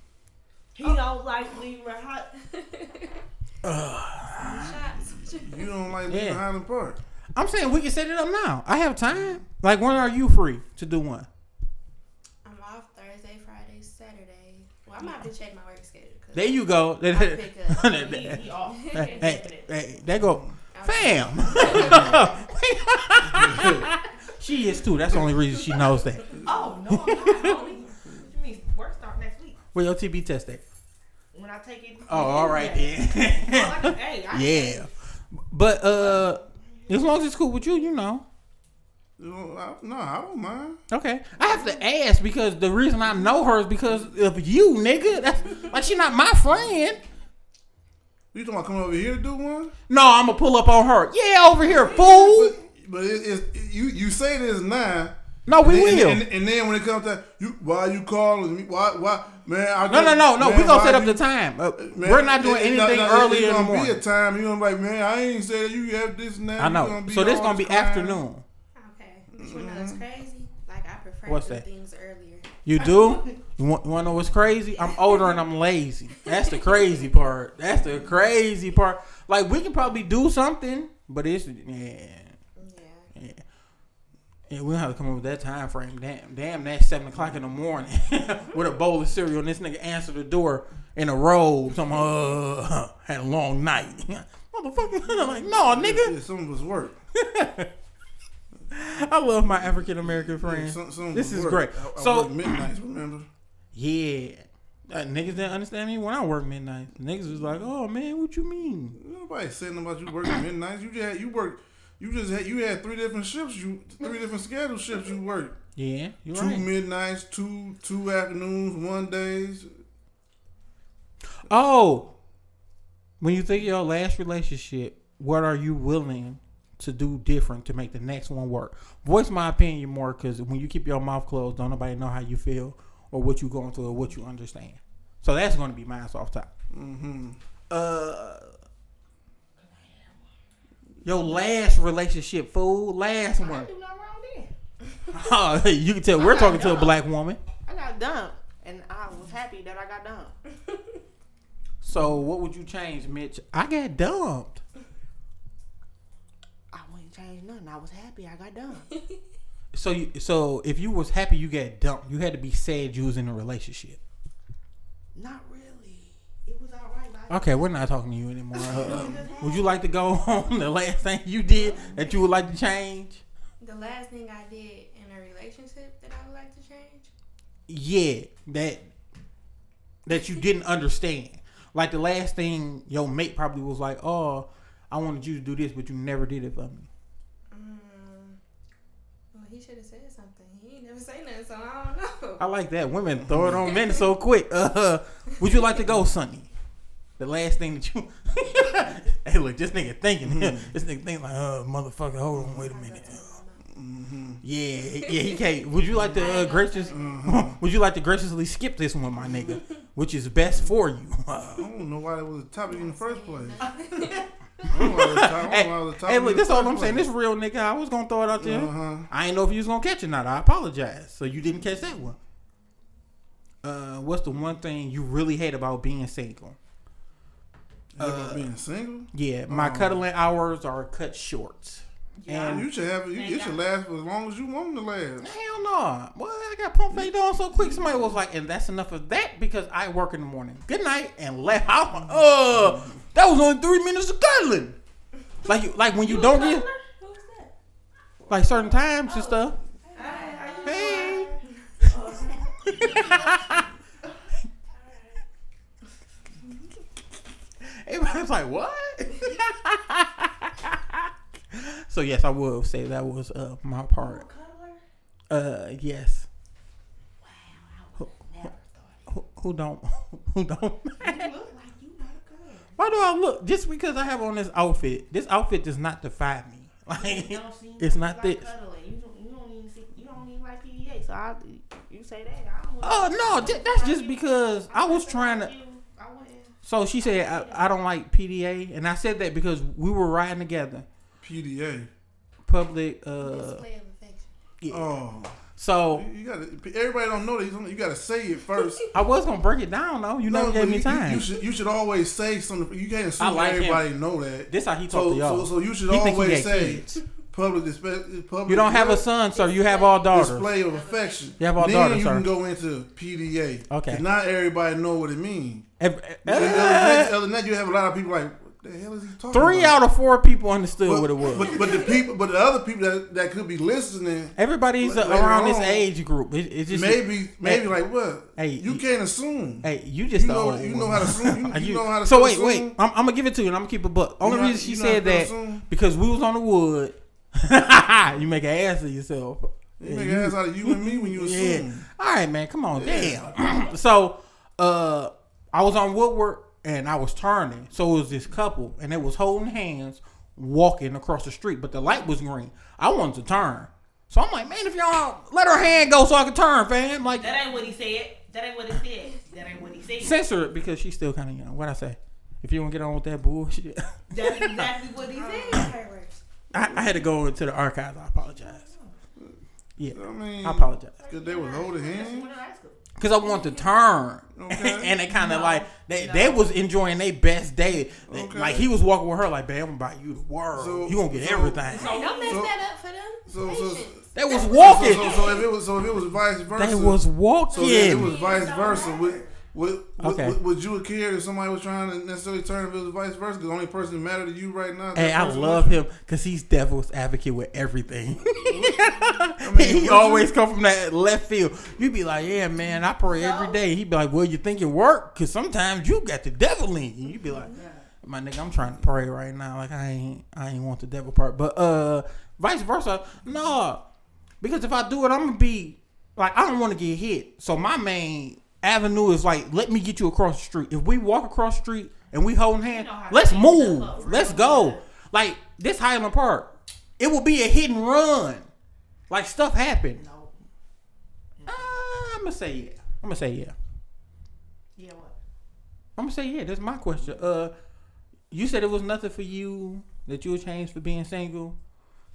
Speaker 5: He don't like leaving hot. *laughs*
Speaker 6: Shots.
Speaker 3: You don't like leaving
Speaker 4: Yeah.
Speaker 3: Highland Park.
Speaker 4: I'm saying we can set it up now. I have time. Like when are you free to do one?
Speaker 6: I'm off Thursday, Friday, Saturday. Well, I'm gonna have to check my work schedule.
Speaker 4: There you go.
Speaker 6: I pick up.
Speaker 5: He, he off.
Speaker 4: hey, hey, hey, go. Fam. *laughs* *laughs* she is too. That's the only reason she knows that.
Speaker 5: Oh no, I'm not. You mean work start next week
Speaker 4: Where your TB test at?
Speaker 5: when I take it?
Speaker 4: Oh, all right *laughs* then.
Speaker 5: Hey,
Speaker 4: yeah. But uh, as long as it's cool with you, you know.
Speaker 3: Know, I, no, I don't mind.
Speaker 4: Okay. I have to ask because the reason I know her is because of you, nigga. That's like she not my friend.
Speaker 3: You talking about coming over here to do one?
Speaker 4: No, I'm gonna pull up on her. Yeah, over here, fool.
Speaker 3: But, but it, it's you. You say this now.
Speaker 4: No, we
Speaker 3: and,
Speaker 4: will.
Speaker 3: And, and then when it comes to you, why you calling me? Why? Why? Man, I
Speaker 4: No, no, no, no.
Speaker 3: man,
Speaker 4: We gonna set up
Speaker 3: you-
Speaker 4: the time. Uh,
Speaker 3: Man,
Speaker 4: we're not doing
Speaker 3: it- it-
Speaker 4: anything
Speaker 3: no, no,
Speaker 4: early
Speaker 3: it's
Speaker 4: in the
Speaker 3: gonna
Speaker 4: morning.
Speaker 3: be a time. You gonna be like, man, I ain't say that you have this now.
Speaker 4: I
Speaker 3: You
Speaker 4: know.
Speaker 3: gonna be
Speaker 4: So this gonna be
Speaker 3: crying.
Speaker 4: afternoon.
Speaker 6: Okay. But you know what's crazy? Like I prefer
Speaker 4: What's
Speaker 6: to do
Speaker 4: that?
Speaker 6: things earlier.
Speaker 4: You do? You want, you want to know what's crazy? I'm older and I'm lazy. That's the crazy part. That's the crazy part. Like we can probably do something, but it's yeah,
Speaker 6: Yeah.
Speaker 4: yeah. Yeah, we don't have to come up with that time frame. Damn, damn, that's seven o'clock in the morning *laughs* with a bowl of cereal, and this nigga answer the door in a robe. Some uh *laughs* had a long night, *laughs* motherfucker. I'm like, no, nigga.
Speaker 3: Yeah, some of us work.
Speaker 4: I love my African American friends.
Speaker 3: Some, some
Speaker 4: This is
Speaker 3: work.
Speaker 4: great.
Speaker 3: I, I
Speaker 4: So-
Speaker 3: work midnights. Remember? *clears throat*
Speaker 4: Yeah. Uh, niggas didn't understand me when I work midnight. Niggas was like, "Oh man, what you mean?"
Speaker 3: Nobody saying about you working midnights. You just had, you work. You just had you had three different shifts. You three different schedule shifts. You worked.
Speaker 4: Yeah, you
Speaker 3: two
Speaker 4: right.
Speaker 3: midnights, two two afternoons, one days.
Speaker 4: Oh, when you think of your last relationship, what are you willing to do different to make the next one work? Voice my opinion more because when you keep your mouth closed, don't nobody know how you feel or what you going through or what you understand. So that's going to be mine off top.
Speaker 3: Mm-hmm.
Speaker 4: Uh, your last relationship, fool, last
Speaker 5: I
Speaker 4: one.
Speaker 5: do nothing wrong then. *laughs*
Speaker 4: Oh, you can tell we're talking to a black woman.
Speaker 5: I got dumped, and I was happy that I got dumped.
Speaker 4: So what would you change, Mitch? I got dumped.
Speaker 5: I wouldn't change nothing. I was happy I got dumped. *laughs*
Speaker 4: So you, so if you was happy you got dumped, you had to be sad you was in a relationship.
Speaker 5: Not really. It was alright. but I-
Speaker 4: Okay, we're not talking to you anymore. Uh, would you like to go *laughs* on the last thing you did that you would like to change?
Speaker 6: The last thing I did in a relationship that I would like to change.
Speaker 4: Yeah, that that you didn't understand. Like the last thing your mate probably was like, "Oh, I wanted you to do this, but you never did it for me."
Speaker 6: Mm, well, he should have said something. He never say nothing, so I don't know.
Speaker 4: I like that. Women throw it on men so quick. Uh, would you like to go, Sonny? The last thing that you. *laughs* hey, look, this nigga thinking. *laughs* this nigga thinking like, uh, motherfucker, hold on, wait a minute. Yeah, yeah, he can't. Would you like to uh, gracious? *laughs* would you like to graciously skip this one, my nigga? Which is best for you?
Speaker 3: I don't know why that was a topic in the first place. I don't know why it was a top- I don't know why it was a topic
Speaker 4: hey,
Speaker 3: in
Speaker 4: look,
Speaker 3: the
Speaker 4: this all
Speaker 3: first
Speaker 4: I'm saying. This real nigga. I was gonna throw it out there.
Speaker 3: Uh-huh.
Speaker 4: I ain't know if you was gonna catch it or not. I apologize. So you didn't catch that one. Uh, what's the one thing you really hate about being single?
Speaker 3: Is that about being single?
Speaker 4: Yeah, my
Speaker 3: Um,
Speaker 4: cuddling hours are cut short. And
Speaker 3: you should have it. It should last for as long as you want them to last.
Speaker 4: hell no. Well, I got pump fake on so quick. Somebody was like, and that's enough of that because I work in the morning. Good night and left. *laughs* I, uh, that was only three minutes of cuddling. Like, you, like when you don't get like certain times and stuff. Hey. *laughs* *laughs* Everybody's *laughs* like, what? so yes, I will say that was uh, my part. Uh, yes. Wow, who, who don't? *laughs* Who don't?
Speaker 5: You look like you not a girl.
Speaker 4: Why do I look? Just because I have on this outfit, this outfit does not define me. *laughs* Like
Speaker 5: don't
Speaker 4: it's
Speaker 5: like
Speaker 4: not
Speaker 5: you
Speaker 4: this.
Speaker 5: cuddling. You don't, you don't even see, you don't even like PDA. So I, you say that. I don't
Speaker 4: Oh no, that's just because I was trying to.
Speaker 5: I wouldn't.
Speaker 4: So she said I, I don't like PDA, and I said that because we were riding together.
Speaker 3: PDA.
Speaker 4: Public. Uh,
Speaker 6: Display of affection.
Speaker 4: yeah.
Speaker 3: Oh,
Speaker 4: So
Speaker 3: you got to. Everybody don't know that. You, you got to say it first. *laughs*
Speaker 4: I was gonna break it down though. You never gave
Speaker 3: but
Speaker 4: me
Speaker 3: you- you-
Speaker 4: time.
Speaker 3: You, should. You should always say something. You can't assume
Speaker 4: I like him.
Speaker 3: everybody know that.
Speaker 4: This how he talk
Speaker 3: So,
Speaker 4: to y'all.
Speaker 3: so, so you should
Speaker 4: He
Speaker 3: always say
Speaker 4: kids.
Speaker 3: public display. Public
Speaker 4: You don't have a son, sir. You have all daughters.
Speaker 3: display of affection.
Speaker 4: You have all
Speaker 3: then
Speaker 4: daughters,
Speaker 3: you
Speaker 4: sir.
Speaker 3: can go into PDA.
Speaker 4: Okay.
Speaker 3: Not everybody know what it means. Than
Speaker 4: uh,
Speaker 3: that, other than that, you have a lot of people like, what the hell is he talking
Speaker 4: Three
Speaker 3: about?
Speaker 4: out of four people understood
Speaker 3: but,
Speaker 4: what it was.
Speaker 3: But, but the people, but the other people that, that could be listening,
Speaker 4: Everybody's
Speaker 3: Later
Speaker 4: around this age group. It, it's just
Speaker 3: maybe, maybe like what?
Speaker 4: Hey,
Speaker 3: you can't assume.
Speaker 4: Hey, you just
Speaker 3: You know- you know how to assume- *laughs* you- you know how to
Speaker 4: so wait,
Speaker 3: assume?
Speaker 4: wait. I'm, I'm gonna give it to you, and I'm gonna keep it. But only reason she
Speaker 3: you know how
Speaker 4: said that
Speaker 3: assume?
Speaker 4: because we was on the wood. *laughs* you make an ass of yourself.
Speaker 3: You make an ass out of you and me when you *laughs*
Speaker 4: Yeah.
Speaker 3: assume.
Speaker 4: All right, man. Come on. Damn. *clears throat* so, uh, I was on Woodward and I was turning. So it was this couple and they was holding hands walking across the street, but the light was green. I wanted to turn. So I'm like, man, if y'all let her hand go so I can turn, fam. Like,
Speaker 5: That ain't what he said. That ain't what he said. That ain't what he said.
Speaker 4: censor it because she's still kind of young. What I say? If you want to get on with that bullshit,
Speaker 5: That's exactly what he said. *laughs*
Speaker 4: I, I had to go into the archives. I apologize. Yeah,
Speaker 3: I mean,
Speaker 4: I apologize.
Speaker 3: Because they was holding hands.
Speaker 5: Went to high school.
Speaker 4: Cause I want to turn,
Speaker 3: Okay. *laughs*
Speaker 4: and they kind of like they they was enjoying their best day.
Speaker 3: Okay.
Speaker 4: Like he was walking with her, like, "Babe, I'm gonna buy you the world.
Speaker 3: So-
Speaker 4: you gonna get
Speaker 3: so-
Speaker 4: everything."
Speaker 6: Hey, don't mess
Speaker 3: So-
Speaker 6: that up for them.
Speaker 3: so- so-
Speaker 6: Patience.
Speaker 4: they was walking.
Speaker 3: so, so if it was, so if it was vice versa,
Speaker 4: they was
Speaker 3: so
Speaker 4: walking.
Speaker 3: if it was vice versa. Would, would,
Speaker 4: Okay.
Speaker 3: would, would you have cared if somebody was trying to necessarily turn if it was vice versa? Because the only person that mattered to you right now.
Speaker 4: Hey, I love him because he's devil's advocate with everything. *laughs* *laughs*
Speaker 3: mean,
Speaker 4: he always
Speaker 3: you?
Speaker 4: come from that left field. You'd be like, "Yeah, man, I pray every day." He'd be like, "Well, you think it work? Because sometimes you got the devil in you." You be like, "My nigga, I'm trying to pray right now. Like I ain't, I ain't want the devil part." But uh, vice versa, no, because if I do it, I'm gonna be like, I don't want to get hit. So my main avenue is like, let me get you across the street. If we walk across the street and we holding hands,
Speaker 5: know
Speaker 4: let's move. Let's go.
Speaker 5: good.
Speaker 4: Like this Highland Park, it will be a hit and run. Like stuff happened.
Speaker 5: No.
Speaker 4: Uh, I'm gonna say yeah. I'm gonna say yeah.
Speaker 5: Yeah, what?
Speaker 4: I'm gonna say yeah. That's my question. Uh, you said it was nothing for you that you would change for being single.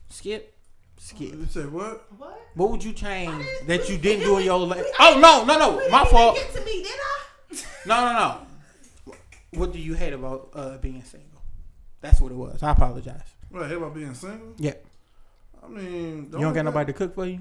Speaker 4: Skip, skip.
Speaker 3: You say what?
Speaker 5: What?
Speaker 4: What would you change that you didn't do in your life? Oh no, no, no, my fault.
Speaker 5: Get to me, did I?
Speaker 4: No, no, no. What do you hate about uh, being single? That's what it was. I apologize.
Speaker 3: What I hate about being single?
Speaker 4: Yeah,
Speaker 3: I mean,
Speaker 4: you don't got nobody to cook for you.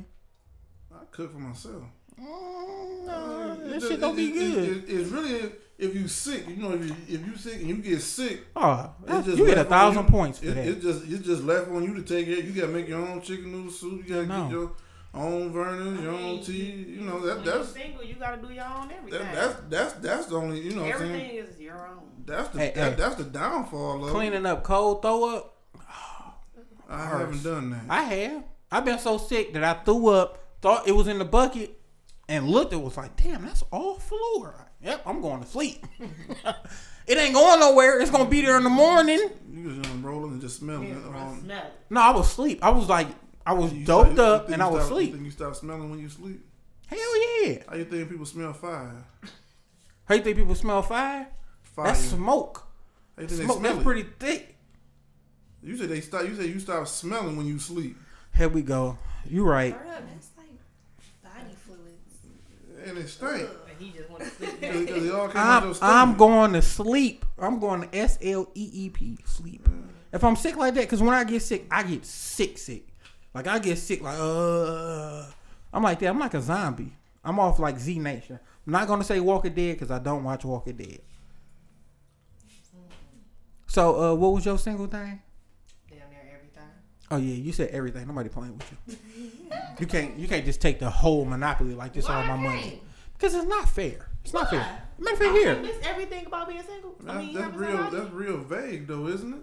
Speaker 3: I cook for myself.
Speaker 4: Mm, no,
Speaker 3: It
Speaker 4: that
Speaker 3: just-
Speaker 4: shit don't be
Speaker 3: it-
Speaker 4: good.
Speaker 3: It, it, it's really if you sick, you know, if you if you sick and you get sick, ah,
Speaker 4: Oh,
Speaker 3: it's just
Speaker 4: you get a thousand
Speaker 3: you-
Speaker 4: points for
Speaker 3: it,
Speaker 4: that.
Speaker 3: It's just it's just left on you to take it. You gotta make your own chicken noodle soup. You gotta
Speaker 4: No.
Speaker 3: get your own Vernors, your
Speaker 5: I
Speaker 3: own tea. You know that
Speaker 5: When you're
Speaker 3: that's
Speaker 5: single, you gotta do your own everything.
Speaker 3: that, that's that's that's the only you know what I'm
Speaker 5: everything is your own.
Speaker 3: That's the
Speaker 4: Hey,
Speaker 3: that,
Speaker 4: hey.
Speaker 3: that's the downfall of it.
Speaker 4: Cleaning up cold throw up.
Speaker 3: I haven't done that.
Speaker 4: I have. I've been so sick that I threw up, thought it was in the bucket, and looked. It was like, damn, that's all floor. Yep, I'm going to sleep. *laughs* it ain't going nowhere. It's gonna be there in the morning.
Speaker 3: you just gonna roll it and just smell it. Um,
Speaker 5: smell.
Speaker 4: No, I was asleep. I was like, I was
Speaker 3: you
Speaker 4: doped
Speaker 3: start-
Speaker 4: up and I was
Speaker 3: stop- You
Speaker 4: asleep.
Speaker 3: think you stop smelling when you sleep?
Speaker 4: Hell yeah.
Speaker 3: How you think people smell fire?
Speaker 4: How you think people smell fire?
Speaker 3: Fire.
Speaker 4: That's smoke.
Speaker 3: How you think
Speaker 4: Smoke.
Speaker 3: they
Speaker 4: That's
Speaker 3: it?
Speaker 4: pretty thick.
Speaker 3: You said they stop. You said you stop smelling when you sleep,
Speaker 4: Here we go. You right.
Speaker 6: Word up, that's like body fluids.
Speaker 3: and it stink
Speaker 5: And he just went to sleep. *laughs*
Speaker 3: because it all came out
Speaker 4: I'm. I'm going to sleep. I'm going to S L E E P sleep. If I'm sick like that, because when I get sick, I get sick, sick. Like I get sick, like uh, I'm like that. I'm like a zombie. I'm off like Z Nation. I'm not gonna say Walker Dead because I don't watch Walker Dead. So, uh, what was your single thing?
Speaker 5: Damn near everything.
Speaker 4: Oh yeah, you said everything. Nobody playing with you. you can't. You can't just take the whole monopoly like this all my money. Because it's not fair. It's not fair. Matter of fact,
Speaker 5: I
Speaker 4: here,
Speaker 5: miss everything about being single. I mean, you
Speaker 3: that's real.
Speaker 5: somebody?
Speaker 3: That's real vague, though, isn't it?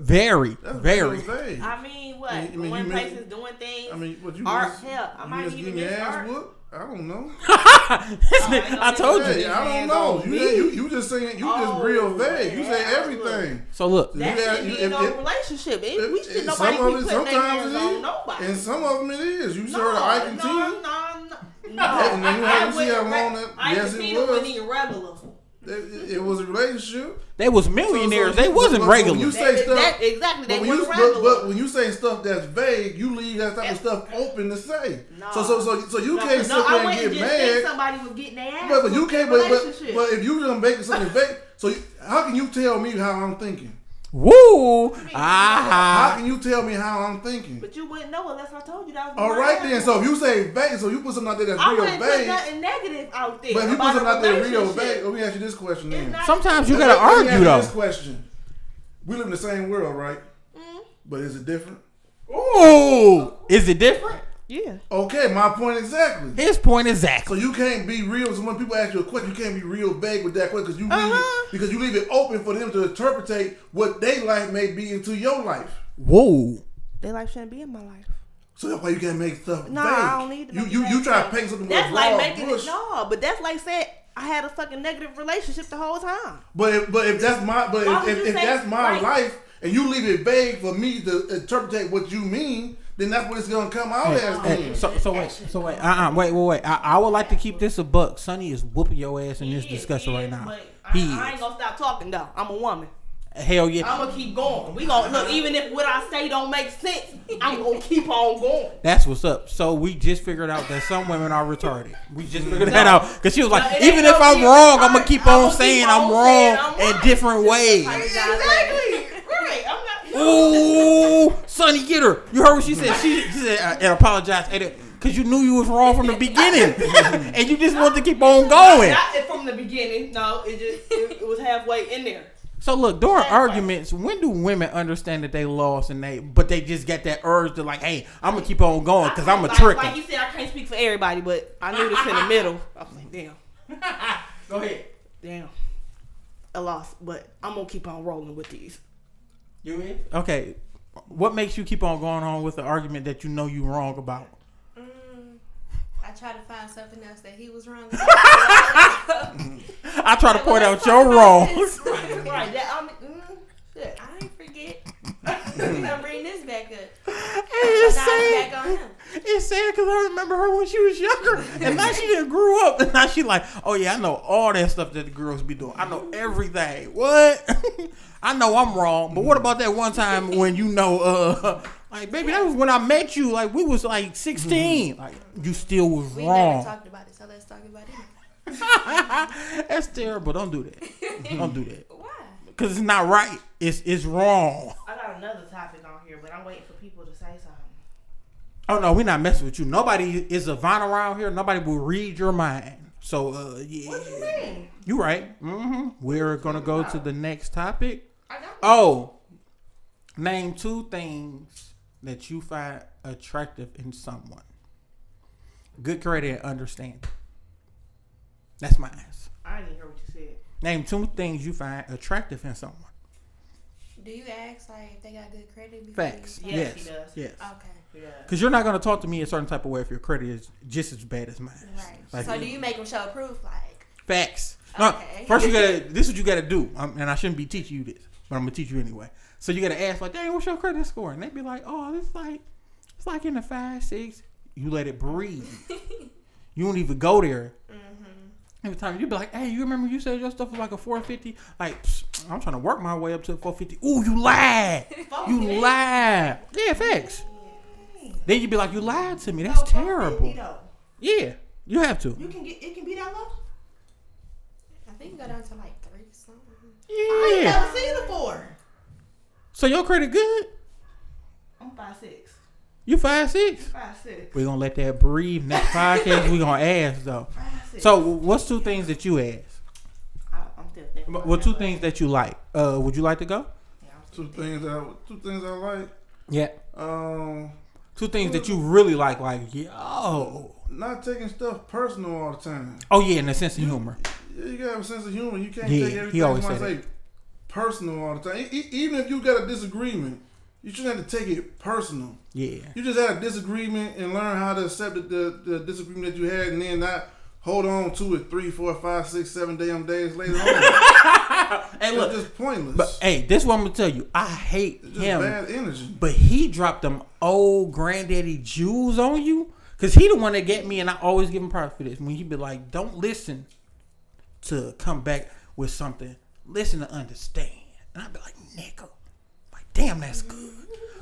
Speaker 4: very,
Speaker 3: That's
Speaker 4: very.
Speaker 3: vague.
Speaker 5: I mean, what?
Speaker 3: I mean,
Speaker 5: Going
Speaker 3: miss-
Speaker 5: places, doing things.
Speaker 3: I mean, what you
Speaker 5: art,
Speaker 3: miss,
Speaker 5: hell, I
Speaker 3: you
Speaker 5: might even
Speaker 3: getting your
Speaker 5: miss
Speaker 3: ass
Speaker 5: art.
Speaker 3: whooped? I don't know. *laughs*
Speaker 4: This nigga- I told you.
Speaker 3: Hey, I don't know. You,
Speaker 5: me.
Speaker 3: you you just saying you just
Speaker 5: Oh,
Speaker 3: real vague. You say everything.
Speaker 4: So look,
Speaker 3: You
Speaker 5: That
Speaker 3: got-
Speaker 5: should
Speaker 3: you-
Speaker 5: in
Speaker 3: if-
Speaker 5: no
Speaker 3: if-
Speaker 5: relationship. It,
Speaker 3: If-
Speaker 5: we should nobody
Speaker 3: some
Speaker 5: be
Speaker 3: of it, sometimes
Speaker 5: hands
Speaker 3: it
Speaker 5: on nobody.
Speaker 3: and some of them it is. You
Speaker 5: no,
Speaker 3: saw the Ike and
Speaker 5: no,
Speaker 3: Tina.
Speaker 5: no, no, no.
Speaker 3: And then you had
Speaker 5: I
Speaker 3: to see how
Speaker 5: wouldn't
Speaker 3: long
Speaker 5: re-
Speaker 3: that-
Speaker 5: Ike
Speaker 3: yes,
Speaker 5: and
Speaker 3: it
Speaker 5: Tina
Speaker 3: was.
Speaker 5: wasn't even regular.
Speaker 3: It, it was a relationship.
Speaker 4: they was millionaires.
Speaker 3: so-
Speaker 4: they wasn't
Speaker 3: but- but when
Speaker 4: regular.
Speaker 3: You say
Speaker 5: That-
Speaker 3: stuff.
Speaker 5: that- exactly. They
Speaker 3: But when, you,
Speaker 5: wasn't
Speaker 3: but,
Speaker 5: regular.
Speaker 3: but when you say stuff that's vague, you leave that type of stuff open to say.
Speaker 5: No.
Speaker 3: So so so so you
Speaker 5: no,
Speaker 3: can't sit
Speaker 5: no, I
Speaker 3: there and get
Speaker 5: just think
Speaker 3: mad.
Speaker 5: somebody was getting their ass.
Speaker 3: But, but you
Speaker 5: whooped in
Speaker 3: can't. But, but,
Speaker 5: relationship.
Speaker 3: but if you done making something vague, so you, how can you tell me how I'm thinking?
Speaker 4: Woo!
Speaker 3: How
Speaker 4: Ah.
Speaker 3: can you tell me how I'm thinking?
Speaker 5: But you wouldn't know unless I told you that was
Speaker 3: All
Speaker 5: my
Speaker 3: right
Speaker 5: ass.
Speaker 3: then. So if you say vague, so you put something out there that's
Speaker 5: I
Speaker 3: real
Speaker 5: wouldn't put nothing negative out there.
Speaker 3: But if you put something out there real
Speaker 5: relationship.
Speaker 3: vague, let me ask you this question then.
Speaker 4: Sometimes you gotta
Speaker 3: me- let
Speaker 4: argue
Speaker 3: ask you This question: We live in the same world, right?
Speaker 5: Mm-hmm.
Speaker 3: But is it different?
Speaker 4: Ooh, is it different?
Speaker 5: Yeah.
Speaker 3: Okay, my point exactly.
Speaker 4: His point exactly.
Speaker 3: So you can't be real. So when people ask you a question, you can't be real vague with that question because you leave
Speaker 5: Uh-huh.
Speaker 3: it, because you leave it open for them to interpretate what their life may be into your life.
Speaker 4: Whoa.
Speaker 5: Their life shouldn't be in my life.
Speaker 3: So that's why you can't make stuff
Speaker 5: No,
Speaker 3: vague.
Speaker 5: I don't need to.
Speaker 3: you
Speaker 5: make
Speaker 3: you
Speaker 5: it
Speaker 3: you
Speaker 5: vague.
Speaker 3: try to paint something
Speaker 5: That's
Speaker 3: with
Speaker 5: like making
Speaker 3: brush.
Speaker 5: it no, but that's like saying I had a fucking negative relationship the whole time.
Speaker 3: But if, but if that's my but
Speaker 5: Why
Speaker 3: if, if, if that's my
Speaker 5: like-
Speaker 3: life and you leave it vague for me to interpret what you mean, then that's what it's gonna come out as.
Speaker 4: Hey,
Speaker 3: then.
Speaker 4: so so wait so wait uh uh wait wait wait I, I would like to keep this a buck. Sonny is whooping your ass in this
Speaker 5: is,
Speaker 4: discussion
Speaker 5: he
Speaker 4: right
Speaker 5: is,
Speaker 4: now.
Speaker 5: but
Speaker 4: He
Speaker 5: I, I ain't gonna stop talking though. I'm a woman.
Speaker 4: Hell yeah.
Speaker 5: I'm gonna keep going. We gonna look even if what I say don't make sense. I'm gonna keep on going.
Speaker 4: That's what's up. So we just figured out that some women are retarded. We just figured that out because she was like,
Speaker 5: No,
Speaker 4: even if
Speaker 5: no
Speaker 4: I'm
Speaker 5: being
Speaker 4: wrong, I'm gonna keep
Speaker 5: I'ma
Speaker 4: on
Speaker 5: keep
Speaker 4: saying
Speaker 5: on
Speaker 4: I'm
Speaker 5: saying
Speaker 4: wrong
Speaker 5: I'm
Speaker 4: in different ways.
Speaker 5: Exactly. Right.
Speaker 4: Ooh, Sonny, get her. You heard what she said? She, she said uh, and apologize because you knew you was wrong from the beginning, *laughs* and you just wanted to keep on going.
Speaker 5: Not it from the beginning. No, it just it, it was halfway in there.
Speaker 4: So look, during
Speaker 5: Exactly.
Speaker 4: arguments, when do women understand that they lost and they, but they just get that urge to like, hey, I'm gonna keep on going because I'm a
Speaker 5: like,
Speaker 4: tricker.
Speaker 5: Like you said, I can't speak for everybody, but I knew this in the middle. I was like, damn, *laughs*
Speaker 4: Go ahead.
Speaker 5: damn, A loss, but I'm gonna keep on rolling with these.
Speaker 4: You in? Okay. What makes you keep on going on with the argument that you know you wrong about?
Speaker 6: Mm, I try to find something else that he was wrong. *laughs*
Speaker 4: I try to point out your wrong. *laughs*
Speaker 5: Right. That I mean, mm, shit.
Speaker 6: I ain't forget. we gonna bring this back up.
Speaker 4: It's
Speaker 6: So now it's back on him.
Speaker 4: It's sad because I remember her when she was younger, and now she didn't grew up, and now she like, oh yeah, I know all that stuff that the girls be doing. I know everything. What? *laughs* I know I'm wrong, but what about that one time when you know, uh, *laughs* like baby, that was when I met you. Like we was like 16. Like you still was
Speaker 6: We never
Speaker 4: wrong.
Speaker 6: talked about it, so let's talk about it. *laughs*
Speaker 4: That's terrible. Don't do that. Don't do that.
Speaker 6: Why?
Speaker 4: Cause it's not right. It's it's wrong.
Speaker 5: I got another topic on here, but I'm waiting for people to say something.
Speaker 4: Oh no, we're not messing with you. Nobody is a vine around here. Nobody will read your mind. So uh yeah.
Speaker 5: What you mean?
Speaker 4: You right. Mm-hmm. We're gonna go to the next topic.
Speaker 5: I got
Speaker 4: Oh, name two things that you find attractive in someone. Good credit and understanding. That's my answer.
Speaker 5: I didn't hear what you said.
Speaker 4: Name two things you find attractive in someone.
Speaker 6: Do you ask like if they got good credit? before you
Speaker 4: Facts.
Speaker 6: say-
Speaker 5: Yes,
Speaker 4: Yes.
Speaker 5: he does.
Speaker 4: Yes.
Speaker 6: Okay.
Speaker 4: Because you're not gonna talk to me a certain type of way if your credit is just as bad as mine.
Speaker 6: Right.
Speaker 4: Like-
Speaker 6: so do you make them show proof? Like,
Speaker 4: Facts. No,
Speaker 6: Okay.
Speaker 4: first you gotta. *laughs* This is what you gotta do, um, and I shouldn't be teaching you this, but I'm gonna teach you anyway. So you gotta ask like, "Dang, what's your credit score?" And they'd be like, "Oh, it's like, it's like in the five, six. You let it breathe. *laughs* you don't even go there. Every time you'd be like, "Hey, you remember you said your stuff was like a 450? Like, I'm trying to work my way up to a 450. Ooh, you lied. *laughs* You lied. Yeah, facts. Then you'd be like, "You lied to me. That's
Speaker 5: No,
Speaker 4: terrible."
Speaker 5: though.
Speaker 4: Yeah, you have to.
Speaker 5: You can get it can be that low.
Speaker 6: I think you go down to like three something.
Speaker 5: I ain't
Speaker 4: Yeah.
Speaker 5: never seen it before.
Speaker 4: So your credit good?
Speaker 5: I'm five six.
Speaker 4: You five six?
Speaker 5: Five six.
Speaker 4: We're gonna let that breathe. Next podcast, we're gonna *laughs* ask though.
Speaker 5: Five six.
Speaker 4: So, what's two things that you ask?
Speaker 5: I, I'm still thinking. about
Speaker 4: Well, two
Speaker 5: but-
Speaker 4: things that you like. Uh, would you like to go?
Speaker 5: Yeah, I'm still
Speaker 3: Two things that I, two things I like.
Speaker 4: Yeah.
Speaker 3: Um,
Speaker 4: Two things that you really like. Like, yo.
Speaker 3: not taking stuff personal all the time.
Speaker 4: Oh yeah, and a sense of humor.
Speaker 3: Yeah, you gotta have a sense of humor. You can't
Speaker 4: Yeah,
Speaker 3: take
Speaker 4: he
Speaker 3: everything
Speaker 4: always said
Speaker 3: say personal all the time. E- even if you got a disagreement, You shouldn't have to take it personal.
Speaker 4: Yeah.
Speaker 3: You just had a disagreement and learn how to accept the, the, the disagreement that you had, and then not hold on to it three, four, five, six, seven damn days later on. *laughs* *laughs*
Speaker 4: Hey, look.
Speaker 3: just pointless.
Speaker 4: But hey, this is what I'm gonna tell you. I hate
Speaker 3: it's just
Speaker 4: him.
Speaker 3: bad energy.
Speaker 4: But he dropped them old granddaddy jewels on you. Cause he the one that get me and I always give him props for this. When he be like, Don't listen to come back with something. Listen to understand. And I be like, nigga. Like, damn, that's good.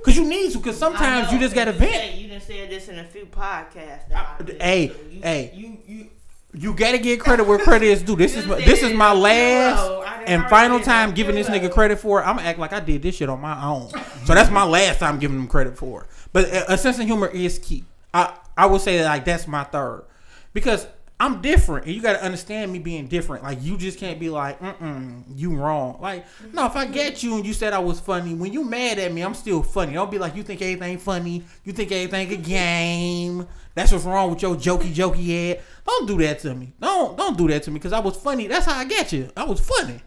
Speaker 4: Cause you need to, cause sometimes
Speaker 5: I
Speaker 4: you just gotta vent.
Speaker 5: said- You done said this in a few podcasts. that I uh,
Speaker 4: hey,
Speaker 5: to. You-
Speaker 4: hey.
Speaker 5: you you.
Speaker 4: You gotta get credit where credit is due. This is my, this is my *laughs* last
Speaker 5: No, I didn't
Speaker 4: and final time giving this nigga *laughs* credit for it. I'm gonna act like I did this shit on my own. So that's my last time giving him credit for it. But a, a sense of humor is key. I I would say that like that's my third because I'm different and you gotta understand me being different. Like you just can't be like, mm, you wrong. Like no, if I get you and you said I was funny, when you mad at me, I'm still funny. Don't be like you think everything funny. You think everything a game. That's what's wrong with your jokey jokey head. Don't do that to me. Don't don't do that to me because I was funny. That's how I get you. I was funny.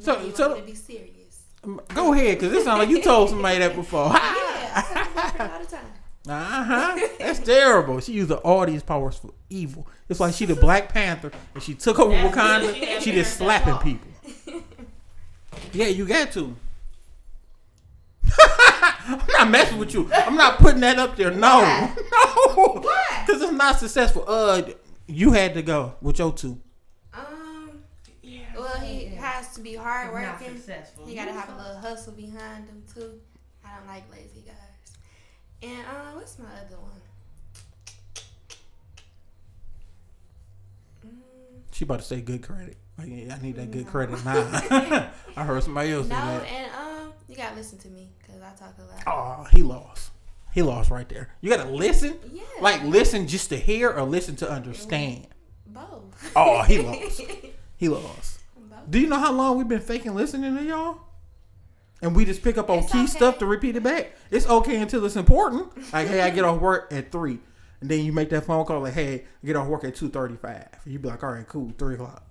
Speaker 4: So-
Speaker 6: you
Speaker 4: so-
Speaker 6: to be serious.
Speaker 4: Go ahead, because it sounds like you told somebody that before. *laughs*
Speaker 6: Yeah, *laughs* I tell my boyfriend all the time.
Speaker 4: Uh huh. *laughs* That's terrible. She used the audience powers for evil. It's like she the Black Panther and she took over
Speaker 5: That's
Speaker 4: Wakanda.
Speaker 5: She
Speaker 4: just slapping people. Yeah, you got to. I'm not messing with you. I'm not putting that up there. No, no,
Speaker 6: Why?
Speaker 4: because it's not successful. Uh, you had to go with your two.
Speaker 6: Um,
Speaker 5: Yeah,
Speaker 6: well, he has to be
Speaker 5: not
Speaker 6: hardworking.
Speaker 5: successful.
Speaker 6: He gotta have a little hustle behind him too. I don't like lazy guys. And uh, what's my other one? Mm,
Speaker 4: She about to say good credit. Like, yeah, I need that good credit now. *laughs* *laughs* I heard somebody else
Speaker 6: no,
Speaker 4: say that.
Speaker 6: and um, you gotta listen to me because I talk a lot.
Speaker 4: Oh, he lost. He lost right there. You gotta listen.
Speaker 6: Yeah,
Speaker 4: Like listen just to hear or listen to understand.
Speaker 6: both.
Speaker 4: Oh, he lost. *laughs* He lost.
Speaker 6: Both.
Speaker 4: Do you know how long we've been faking listening to y'all? And we just pick up on
Speaker 6: It's
Speaker 4: key
Speaker 6: okay.
Speaker 4: stuff to repeat it back. It's okay until it's important. Like, hey, I get off work at three, and then you make that phone call like, hey, I get off work at two thirty-five. You be like, all right, cool, three o'clock.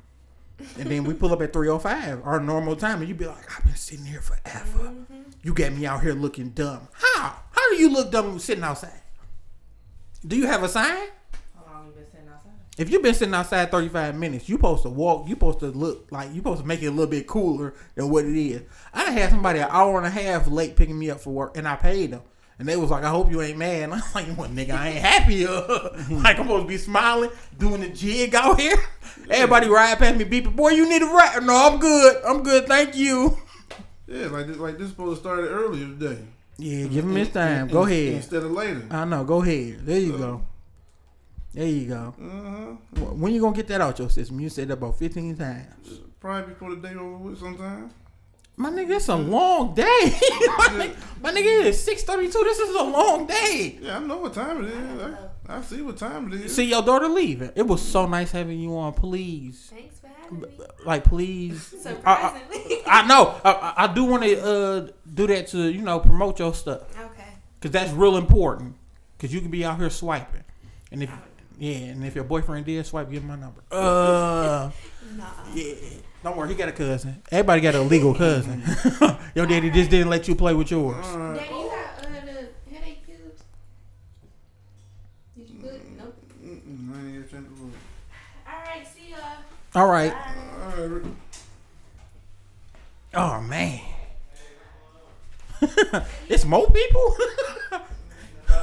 Speaker 4: And then we pull up at three o five, our normal time, and you'd be like, I've been sitting here forever.
Speaker 6: Mm-hmm.
Speaker 4: You got me out here looking dumb. How? How do you look dumb sitting outside? Do you have a sign?
Speaker 5: How long have you been sitting outside?
Speaker 4: If you've been sitting outside 35 minutes, you supposed to walk, you supposed to look like you supposed to make it a little bit cooler than what it is. I done had somebody an hour and a half late picking me up for work and I paid them. And they was like, I hope you ain't mad. And *laughs* I'm like, well, nigga, I ain't happy. *laughs* like, I'm supposed to be smiling, doing the jig out here. Everybody ride past me, beeping, boy, you need a ride. No, I'm good. I'm good. Thank you.
Speaker 3: Yeah, like this, like this supposed to start earlier today.
Speaker 4: Yeah, give him his time. Go ahead.
Speaker 3: Instead of later.
Speaker 4: I know. Go ahead. There you go. There you go.
Speaker 3: Uh-huh.
Speaker 4: When you gonna get that out your system? You said that about 15 times.
Speaker 3: Probably before the day over with sometime.
Speaker 4: My nigga, it's a long day. *laughs* my, nigga, my nigga, it's six thirty two. This is a long day.
Speaker 3: Yeah, I know what time it is. I, I see what time it is.
Speaker 4: See your daughter leaving. It was so nice having you on. Please,
Speaker 6: Thanks for having me.
Speaker 4: like, please. *laughs* I,
Speaker 6: Surprisingly.
Speaker 4: I, I know. I- I, I do want to uh, do that to you know promote your stuff
Speaker 6: okay.
Speaker 4: because that's real important. Because you can be out here swiping, and if yeah, and if your boyfriend did swipe, give him my number. Uh, *laughs*
Speaker 6: Nah.
Speaker 4: yeah. Don't worry, he got a cousin. Everybody got a legal cousin. *laughs* your daddy just didn't let you play with yours.
Speaker 6: Daddy, you got uh, the headache pills? Did you put? Nope.
Speaker 3: mm-mm, I ain't get a chance to look.
Speaker 6: All right, see y'all.
Speaker 4: All right.
Speaker 6: Bye.
Speaker 3: All right.
Speaker 4: Oh man. *laughs* it's more people. *laughs*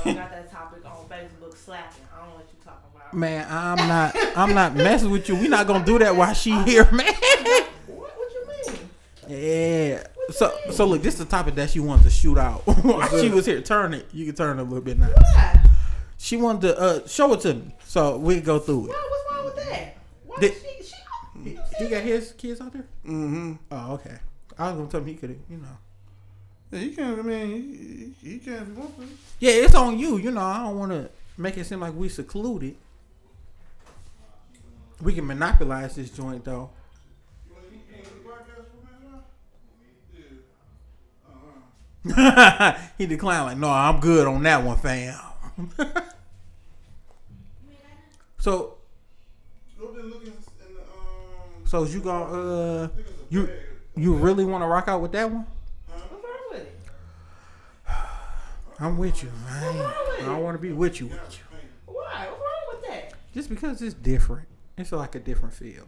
Speaker 5: Got that topic on Facebook slapping. I don't know what you talking about.
Speaker 4: man, I'm not. I'm not messing with you. We're not gonna do that while she here, man.
Speaker 5: What? What you mean?
Speaker 4: yeah. So so look, this is the topic that she wanted to shoot out *laughs* while she was here. Turn it. You can turn it a little bit now.
Speaker 5: Why?
Speaker 4: She wanted to uh, show it to me, so we can go through it.
Speaker 5: Why? What's wrong with that? Why
Speaker 4: Did-
Speaker 5: she? She.
Speaker 4: He
Speaker 5: You said
Speaker 4: got his kids out there.
Speaker 3: Mm-hmm.
Speaker 4: Oh, okay. I was gonna tell him he could, you know.
Speaker 3: Yeah, he can. I mean, he, he, can if he wants to.
Speaker 4: Yeah, it's on you. You know, I don't want to make it seem like we secluded. We can monopolize this joint though. *laughs* he declined like, no, I'm good on that one, fam. *laughs* so, so you gonna uh, you you really want to rock out with that one?
Speaker 5: what's wrong with it?
Speaker 4: I'm with you. I, ain't- I don't want to be with you, with you.
Speaker 5: Why? What's wrong with that?
Speaker 4: Just because it's different. It's like a different feel.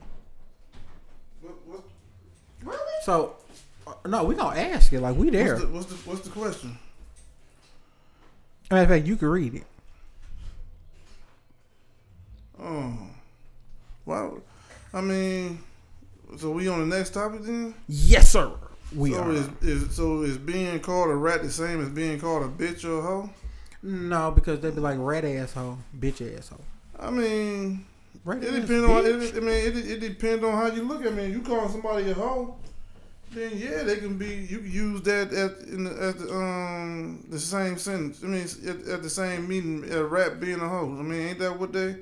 Speaker 5: Really?
Speaker 4: So, uh, no, we gonna ask it like we there.
Speaker 3: What's the, what's the what's the question?
Speaker 4: Matter of fact, you can read it.
Speaker 3: Oh, well, I mean, so we on the next topic then?
Speaker 4: Yes, sir. We
Speaker 3: so
Speaker 4: are.
Speaker 3: is, is so is being called a rat the same as being called a bitch or a hoe?
Speaker 4: No, because they'd be like rat asshole, bitch asshole.
Speaker 3: I mean,
Speaker 4: Rat
Speaker 3: it depends on. It, I mean, it, it depends on how you look at me. You call somebody a hoe, then yeah, they can be. You can use that at in the, at the um the same sentence. I mean, at, at the same meaning, a rat being a hoe. I mean, ain't that what they?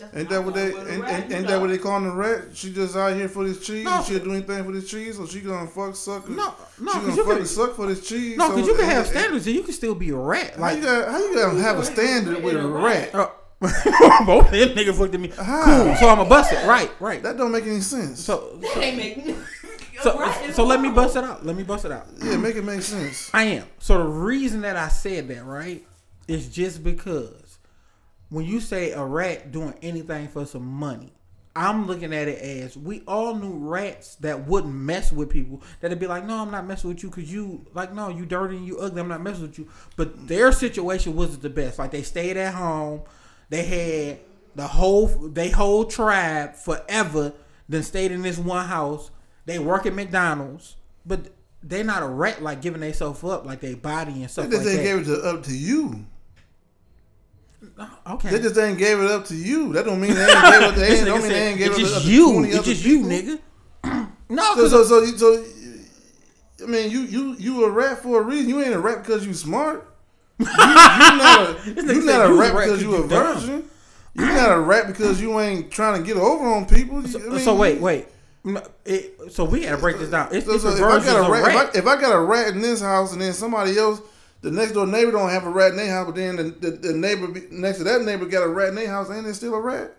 Speaker 5: That's
Speaker 3: Ain't that what they?
Speaker 5: fault with
Speaker 3: Ain't,
Speaker 5: rat,
Speaker 3: ain't,
Speaker 5: you
Speaker 3: ain't
Speaker 5: know.
Speaker 3: that what they calling a rat? She just out here for this cheese.
Speaker 4: No.
Speaker 3: She'll do anything for this cheese, so she gonna fuck suck.
Speaker 4: No, no,
Speaker 3: she
Speaker 4: 'cause
Speaker 3: gonna
Speaker 4: you
Speaker 3: fuck
Speaker 4: can-
Speaker 3: suck for this cheese.
Speaker 4: No,
Speaker 3: so
Speaker 4: because you can
Speaker 3: it-
Speaker 4: have standards and you can still be a rat.
Speaker 3: How
Speaker 4: Like,
Speaker 3: you got? How you gonna have a standard with a rat?
Speaker 4: uh, *laughs* both of them niggas looked at me.
Speaker 3: How?
Speaker 4: Cool, so I'm a bust it. Right, right.
Speaker 3: That don't make any sense.
Speaker 4: So,
Speaker 5: That ain't making.
Speaker 4: so,
Speaker 5: Right,
Speaker 4: so let me bust it out. Let me bust it out.
Speaker 3: yeah, make it make sense.
Speaker 4: I am. So the reason that I said that, right, is just because when you say a rat doing anything for some money, I'm looking at it as we all knew rats that wouldn't mess with people. That'd be like, no, I'm not messing with you because you like, no, you dirty and you ugly. I'm not messing with you. But their situation wasn't the best. Like they stayed at home. They had the whole they whole tribe forever. Then stayed in this one house. They work at McDonald's, but they're not a rat like giving themselves up like they body and stuff like
Speaker 3: ain't
Speaker 4: that.
Speaker 3: gave it to, up to you.
Speaker 4: Okay.
Speaker 3: They just ain't gave it up to you. That don't mean they ain't gave it. They
Speaker 4: This
Speaker 3: ain't, don't mean they ain't gave
Speaker 4: it's
Speaker 3: it
Speaker 4: just
Speaker 3: up to
Speaker 4: you.
Speaker 3: 20
Speaker 4: It's
Speaker 3: other
Speaker 4: just you, nigga. *clears throat* no,
Speaker 3: So
Speaker 4: 'cause
Speaker 3: so so so. I mean, you you you a rat for a reason. You ain't a rat because you smart. You, you not a, *laughs* you not a
Speaker 4: you was
Speaker 3: rat
Speaker 4: a rat
Speaker 3: because
Speaker 4: 'cause
Speaker 3: you a virgin. You not a rat because you ain't trying to get over on people.
Speaker 4: so,
Speaker 3: I mean,
Speaker 4: so wait, wait. It, so we gotta break this down. It's
Speaker 3: So, so
Speaker 4: different
Speaker 3: if I got a rat,
Speaker 4: rat.
Speaker 3: If, I, if I got a rat in this house and then somebody else, the next door neighbor don't have a rat in their house, but then the, the, the neighbor be, next to that neighbor got a rat in their house, ain't it still a rat?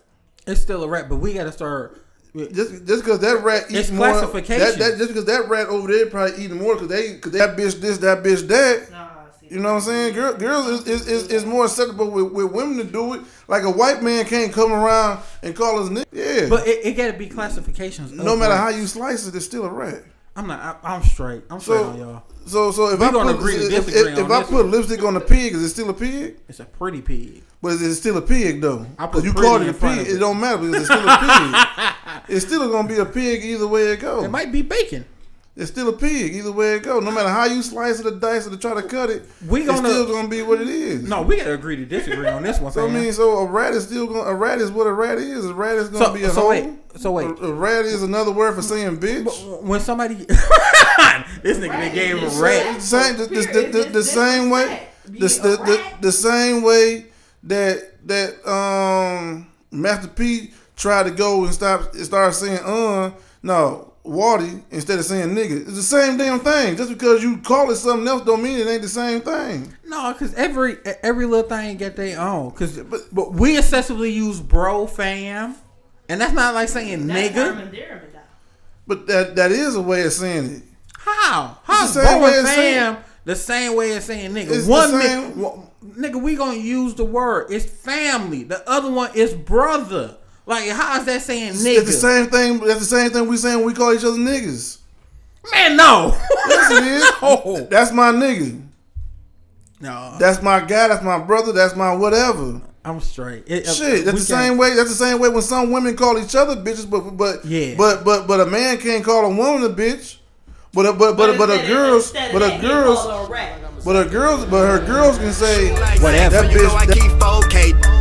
Speaker 4: it's still a rat, but we gotta start.
Speaker 3: Just just because that rat eats
Speaker 4: It's
Speaker 3: more, that,
Speaker 4: classification.
Speaker 3: that just because that rat over there probably eating more because they because that bitch this that bitch that.
Speaker 5: Nah,
Speaker 3: You know what I'm saying? Girl, girls is, is, is, is more acceptable with, with women to do it. Like a white man can't come around and call us nigga. Yeah.
Speaker 4: But it, it gotta be classifications.
Speaker 3: no matter
Speaker 4: rats.
Speaker 3: how you slice it, it's still a rat.
Speaker 4: I'm not. I, I'm straight. I'm straight
Speaker 3: So-
Speaker 4: on y'all.
Speaker 3: So so if
Speaker 4: We
Speaker 3: I put
Speaker 4: agree to
Speaker 3: if,
Speaker 4: disagree
Speaker 3: if, if
Speaker 4: on
Speaker 3: I
Speaker 4: this
Speaker 3: put
Speaker 4: one.
Speaker 3: lipstick on a pig, is it still a pig?
Speaker 4: It's a pretty pig.
Speaker 3: But is it still a pig though?
Speaker 4: I put
Speaker 3: you
Speaker 4: pretty
Speaker 3: called it
Speaker 4: in
Speaker 3: a
Speaker 4: front
Speaker 3: pig,
Speaker 4: of it.
Speaker 3: it don't matter because it's still a pig. *laughs* it's still gonna be a pig either way it goes.
Speaker 4: It might be bacon.
Speaker 3: It's still a pig either way it goes. No matter how you slice it or dice it or try to cut it,
Speaker 4: We
Speaker 3: it's
Speaker 4: gonna-
Speaker 3: still gonna be what it is.
Speaker 4: No, we gotta agree to disagree on this one.
Speaker 3: So I
Speaker 4: fam.
Speaker 3: mean, so a rat is still going. to A rat is what a rat is. A rat is going to
Speaker 4: So-
Speaker 3: be a
Speaker 4: so wait, so wait.
Speaker 3: A, a rat is another word for saying bitch.
Speaker 4: when somebody, *laughs* this nigga they gave him a rat.
Speaker 3: The same, the, the, the, the, the same way, the, the, the, the same way that that um Master P tried to go and stop and start saying uh no Wardy instead of saying nigga. It's the same damn thing. Just because you call it something else don't mean it ain't the same thing.
Speaker 4: No, because every every little thing get their own. Because but, but we excessively use bro fam, and that's not like saying
Speaker 5: that's
Speaker 4: nigga.
Speaker 5: Herman Dierman, though.
Speaker 3: But that that is a way of saying it.
Speaker 4: How? How's
Speaker 3: the same way
Speaker 4: and
Speaker 3: as saying-
Speaker 4: fam the same way as saying nigga?
Speaker 3: It's
Speaker 4: one mi- nigga, we gonna use the word. It's family. The other one is brother. Like how is that saying nigga?
Speaker 3: It's the same thing. That's the same thing we saying when we call each other niggas.
Speaker 4: Man, no.
Speaker 3: Yes, it is. *laughs*
Speaker 4: No.
Speaker 3: That's my nigga.
Speaker 4: no,
Speaker 3: That's my guy. That's my brother. That's my whatever.
Speaker 4: I'm straight. It- uh,
Speaker 3: Shit, that's the same way. That's the same way when some women call each other bitches, but but
Speaker 4: Yeah.
Speaker 3: but but but a man can't call a woman a bitch. But a, but but but a girls but
Speaker 5: that,
Speaker 3: a girls
Speaker 5: called her
Speaker 3: but a girls but her girls can say
Speaker 4: Whatever.
Speaker 3: that
Speaker 7: You know I keep 4K.